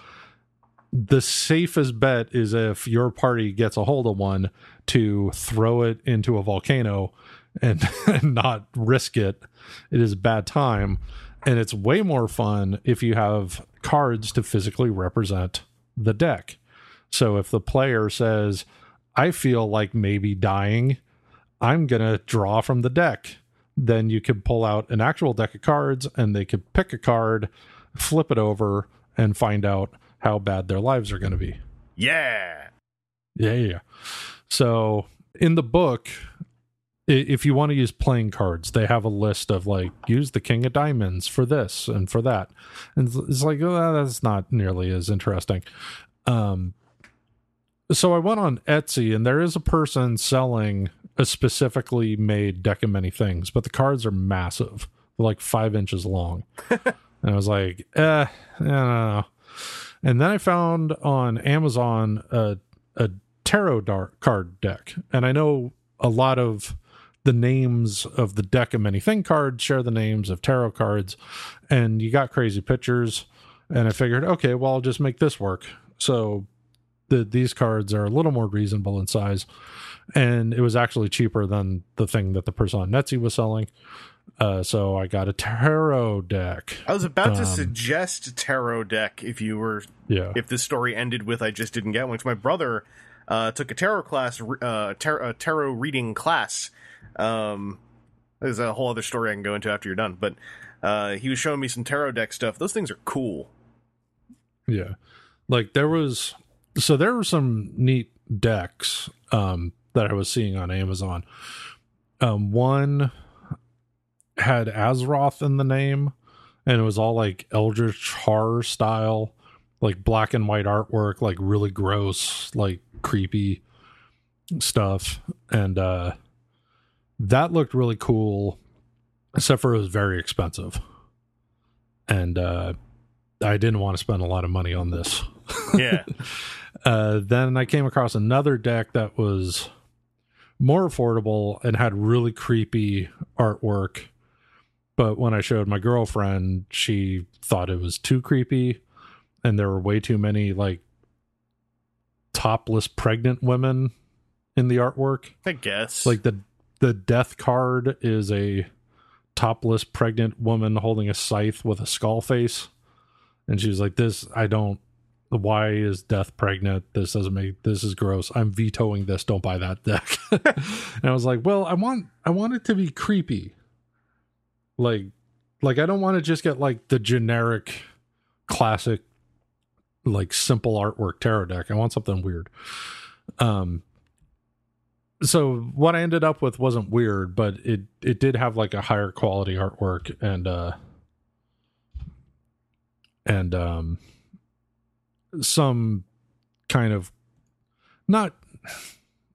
The safest bet is if your party gets a hold of one to throw it into a volcano and, and not risk it. It is a bad time and it's way more fun if you have cards to physically represent the deck. So if the player says, I feel like maybe dying, I'm going to draw from the deck. Then you could pull out an actual deck of cards and they could pick a card, flip it over, and find out how bad their lives are going to be. Yeah. Yeah. So in the book, if you want to use playing cards, they have a list of like use the king of diamonds for this and for that, and it's- like oh, that's not nearly as interesting. Um, so I went on Etsy, and there is a person selling a specifically made deck of many things, but the cards are massive, They're like five inches long, and I was like, eh, I don't know. And then I found on Amazon a a tarot card deck, and I know a lot of the names of the deck of many thing cards share the names of tarot cards, and you got crazy pictures. And I figured, okay, well, I'll just make this work. So the these cards are a little more reasonable in size, and it was actually cheaper than the thing that the person on Etsy was selling. Uh, so I got a tarot deck. I was about to Um, suggest tarot deck if you were Yeah, if this story ended with I just didn't get one. 'cause my brother uh, took a tarot class, uh, tar- a tarot reading class. Um, there's a whole other story I can go into after you're done, but uh, he was showing me some tarot deck stuff. Those things are cool. Yeah. Like there was so there were some neat decks um that I was seeing on Amazon. Um one had Azeroth in the name and it was all like eldritch horror style, like black and white artwork, like really gross, like creepy stuff and uh that looked really cool except for it was very expensive. And uh I didn't want to spend a lot of money on this. Yeah, Uh, then I came across another deck that was more affordable and had really creepy artwork. But when I showed my girlfriend, she thought it was too creepy, and there were way too many like topless pregnant women in the artwork. I guess. Like the the death card is a topless pregnant woman holding a scythe with a skull face. And she was like, This I don't why is death pregnant? This doesn't make this is gross. I'm vetoing this. Don't buy that deck. and I was like, Well, I want I want it to be creepy. Like like I don't want to just get like the generic classic like simple artwork tarot deck. I want something weird. Um so what I ended up with wasn't weird, but it it did have like a higher quality artwork and uh and um some kind of not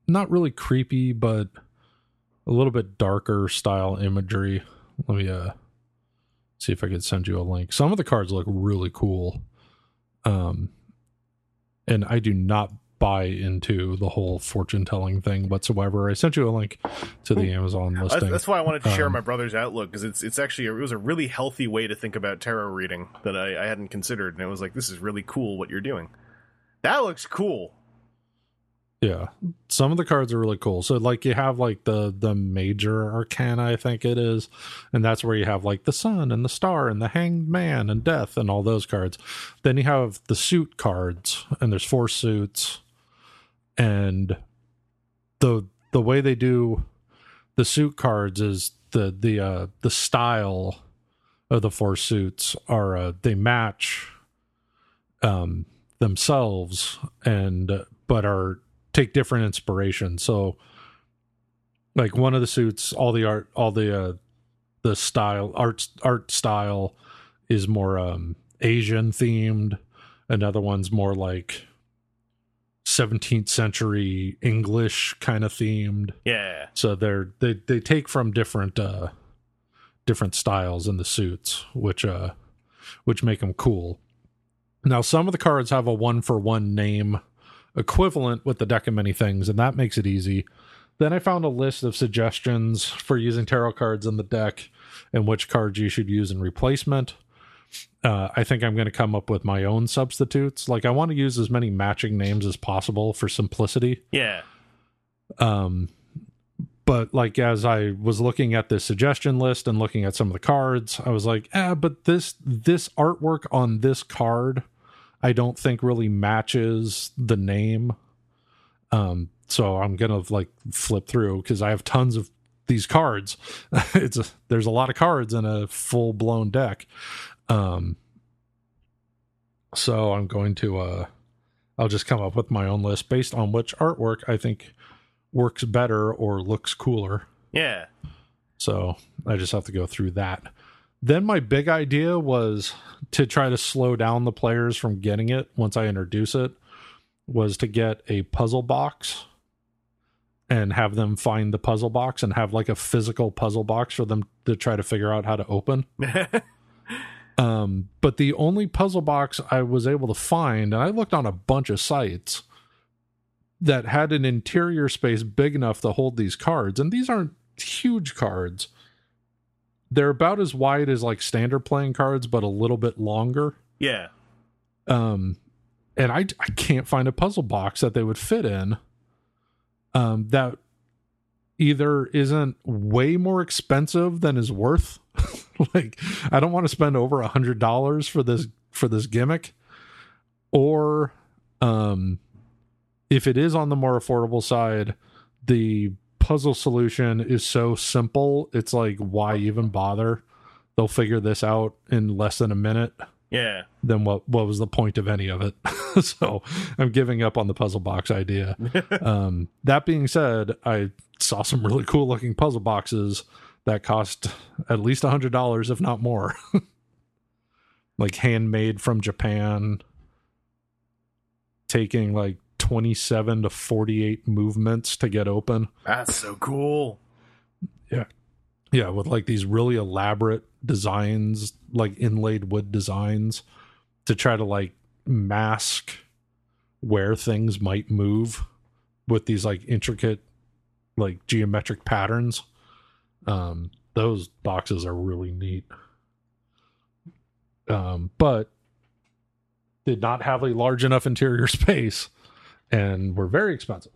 not really creepy but a little bit darker style imagery. Let me uh see if I could send you a link. Some of the cards look really cool. Um and I do not buy into the whole fortune telling thing whatsoever. I sent you a link to the Amazon That's, listing. that's why I wanted to share Um, my brother's outlook because it's it's actually a, it was a really healthy way to think about tarot reading that I, I hadn't considered, and it was like this is really cool what you're doing. That looks cool. Yeah. Some of the cards are really cool. So like you have like the the major arcana, I think it is, and that's where you have like the sun and the star and the hanged man and death and all those cards. Then you have the suit cards, and there's four suits. And the the way they do the suit cards is the the uh the style of the four suits are uh, they match um themselves and but are take different inspiration. So like one of the suits all the art all the uh the style art art style is more um asian themed. Another one's more like 17th century english kind of themed. Yeah, so they're they they take from different uh different styles in the suits which uh which make them cool. Now some of the cards have a one for one name equivalent with the deck of many things and that makes it easy. Then i found a list of suggestions for using tarot cards in the deck and which cards you should use in replacement uh, I think I'm going to come up with my own substitutes. Like, I want to use as many matching names as possible for simplicity yeah. um but like as i was looking at the suggestion list and looking at some of the cards i was like ah but this this artwork on this card i don't think really matches the name um so i'm gonna like flip through because i have tons of these cards it's a, there's a lot of cards in a full blown deck um So I'm going to uh I'll just come up with my own list based on which artwork I think works better or looks cooler. Yeah. So I just have to go through that. Then my big idea was to try to slow down the players from getting it once I introduce it was to get a puzzle box and have them find the puzzle box and have like a physical puzzle box for them to try to figure out how to open. Um, but the only puzzle box I was able to find, and I looked on a bunch of sites that had an interior space big enough to hold these cards, and these aren't huge cards. They're about as wide as like standard playing cards, but a little bit longer. yeah. Um, and I I can't find a puzzle box that they would fit in. Um, that either isn't way more expensive than is worth. like I don't want to spend over a hundred dollars for this for this gimmick, or um, if it is on the more affordable side, the puzzle solution is so simple. It's like why even bother? They'll figure this out in less than a minute Yeah. then what what was the point of any of it so i'm giving up on the puzzle box idea um that being said i saw some really cool looking puzzle boxes that cost at least a hundred dollars if not more. Like handmade from japan taking like 27 to 48 movements to get open. That's so cool. yeah. Yeah, with like these really elaborate designs like inlaid wood designs to try to like mask where things might move with these like intricate like geometric patterns um those boxes are really neat um but did not have a large enough interior space and were very expensive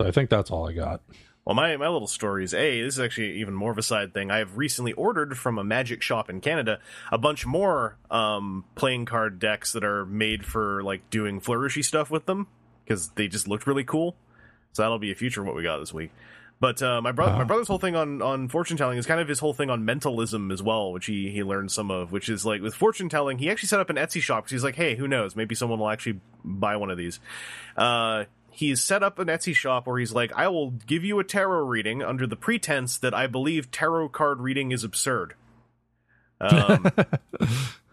so i think that's all i got Well, my, my little story is A, this is actually even more of a side thing. I have recently ordered from a magic shop in Canada a bunch more um, playing card decks that are made for like doing flourishy stuff with them because they just looked really cool. So that'll be a future of what we got this week. But uh, my brother, my brother's whole thing on on fortune telling is kind of his whole thing on mentalism as well, which he he learned some of. Which is like with fortune telling, he actually set up an Etsy shop because he's like, hey, who knows? Maybe someone will actually buy one of these. Uh, he's set up an Etsy shop where he's like, I will give you a tarot reading under the pretense that I believe tarot card reading is absurd. Um,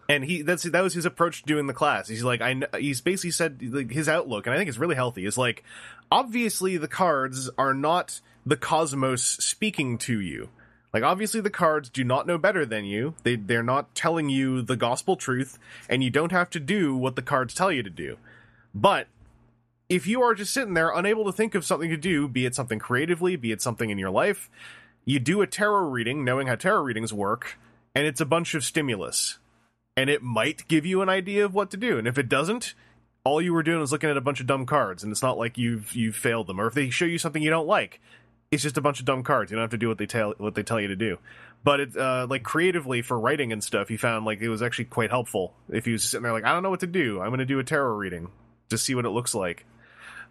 and he that's that was his approach to doing the class. He's like, I he's basically said like, his outlook, and I think it's really healthy. Is like, obviously the cards are not the cosmos speaking to you. Like obviously the cards do not know better than you. They they're not telling you the gospel truth, and you don't have to do what the cards tell you to do. But if you are just sitting there unable to think of something to do, be it something creatively, be it something in your life, you do a tarot reading, knowing how tarot readings work, and it's a bunch of stimulus. And it might give you an idea of what to do. And if it doesn't, all you were doing is looking at a bunch of dumb cards, and it's not like you've you've failed them. Or if they show you something you don't like, it's just a bunch of dumb cards. You don't have to do what they tell what they tell you to do. But it uh, like creatively for writing and stuff, he found like it was actually quite helpful. If he was sitting there like, I don't know what to do, I'm going to do a tarot reading, to see what it looks like.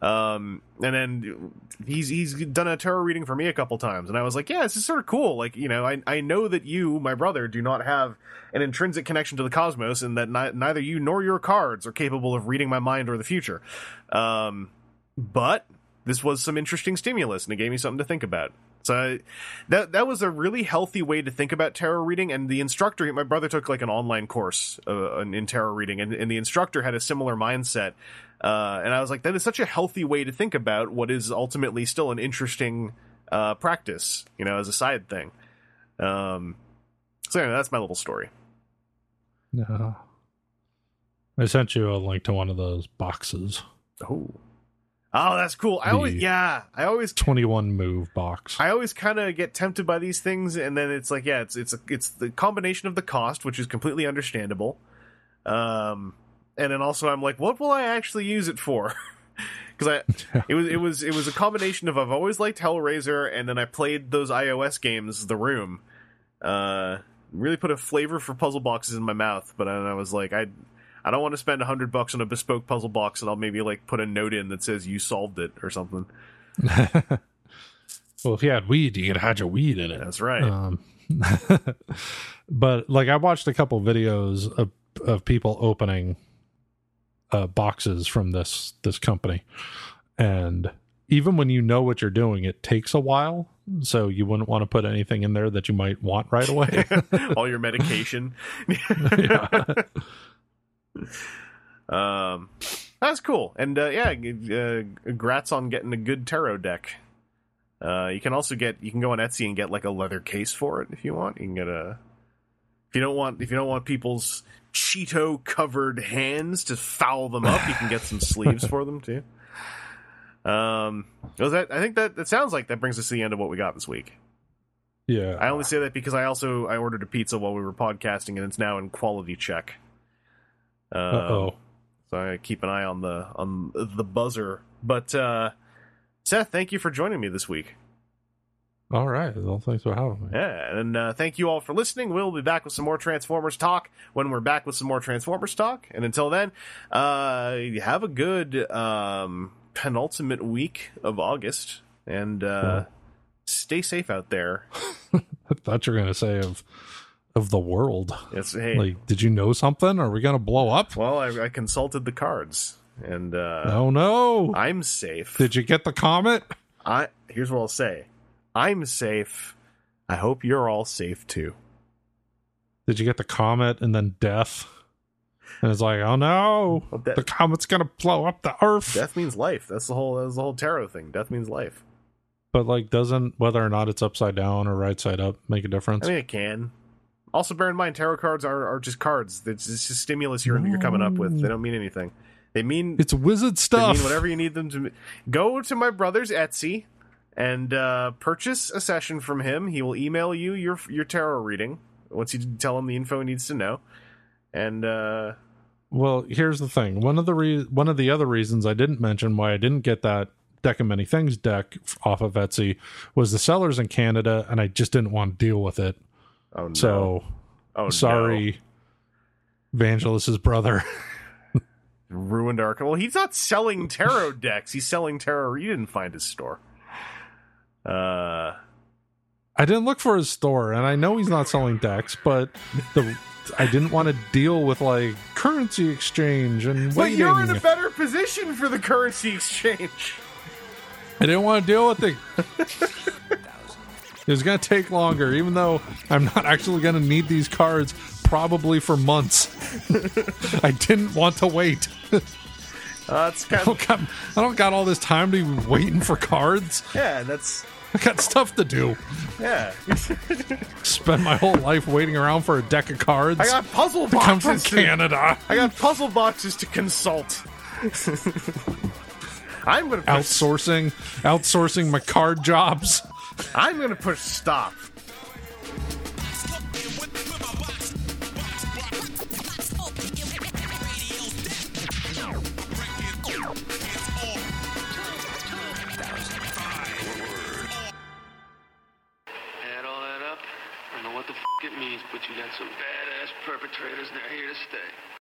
Um, and then he's he's done a tarot reading for me a couple times, and I was like, yeah, this is sort of cool. Like, you know, I I know that you, my brother, do not have an intrinsic connection to the cosmos, and that ni- neither you nor your cards are capable of reading my mind or the future. Um, but this was some interesting stimulus, and it gave me something to think about. So that that was a really healthy way to think about tarot reading. And the instructor, my brother took like an online course uh, in tarot reading, and, and the instructor had a similar mindset. Uh, and I was like, that is such a healthy way to think about what is ultimately still an interesting uh, practice, you know, as a side thing. Um, so anyway, that's my little story. No. I sent you a link to one of those boxes. Oh, oh, that's cool. I always, yeah, I always 21 move box. I always kind of get tempted by these things, and then it's like, yeah, it's it's it's the combination of the cost, which is completely understandable, um, and then also I'm like, what will I actually use it for? Because I it was it was it was a combination of I've always liked Hellraiser, and then I played those iOS games, The Room, uh, really put a flavor for puzzle boxes in my mouth, but then I was like, I. I don't want to spend a hundred bucks on a bespoke puzzle box, and I'll maybe like put a note in that says you solved it or something. well, if you had weed, you could hide your weed in it. That's right. Um, but like I watched a couple videos of of people opening uh, boxes from this this company, and even when you know what you're doing, it takes a while. So you wouldn't want to put anything in there that you might want right away. All your medication. yeah. Um, that's cool. And uh, yeah, uh, congrats on getting a good tarot deck. Uh, you can also get you can go on Etsy and get like a leather case for it if you want. You can get a if you don't want if you don't want people's Cheeto covered hands to foul them up, you can get some sleeves for them too. Um, was that I think that that sounds like that brings us to the end of what we got this week. yeah. I only say that because I also I ordered a pizza while we were podcasting and it's now in quality check. Um, Uh oh. so I keep an eye on the on the buzzer. But uh Seth, thank you for joining me this week. All right. Well, thanks for having me. Yeah, and uh, thank you all for listening. We'll be back with some more Transformers talk when we're back with some more Transformers talk. And until then, uh, have a good um, penultimate week of August, and uh, Cool. stay safe out there. I thought you were gonna say of of the world. It's hey, Like, did you know something? Are we gonna blow up? well, I, I consulted the cards, and uh, oh no! I'm safe. Did you get the comet? I here's what I'll say. I'm safe. I hope you're all safe too. Did you get the comet and then death? And it's like, oh no, Well, de- the comet's gonna blow up the Earth. Death means life. That's the whole that's the whole tarot thing. Death means life. But like, doesn't whether or not it's upside down or right side up make a difference? I mean, it can. Also, bear in mind, tarot cards are, are just cards. It's just stimulus you're, you're coming up with. They don't mean anything. They mean it's wizard they stuff. mean whatever you need them to. Go to my brother's Etsy and uh, purchase a session from him. He will email you your your tarot reading once you tell him the info he needs to know. And uh, Well, here's the thing. One of the re- one of the other reasons I didn't mention why I didn't get that deck of many things deck off of Etsy was the sellers in Canada, and I just didn't want to deal with it. Oh no, So oh sorry, Vangelis's brother. ruined our. Well, he's not selling tarot decks. He's selling tarot. You didn't find his store. Uh. I didn't look for his store, and I know he's not selling decks, but the I didn't want to deal with like currency exchange and But waiting. you're in a better position for the currency exchange. I didn't want to deal with it. It was going to take longer, even though I'm not actually going to need these cards probably for months. I didn't want to wait. Uh, it's kind I don't, got, I don't got all this time to be waiting for cards. yeah, that's I got stuff to do. yeah. Spend my whole life waiting around for a deck of cards. I got puzzle to come from boxes. To, Canada. I got puzzle boxes to consult. I'm gonna Outsourcing, outsourcing my card jobs. I'm gonna push stop. Add all that up, I don't know what the f it means, but you got some badass perpetrators, and they're here to stay.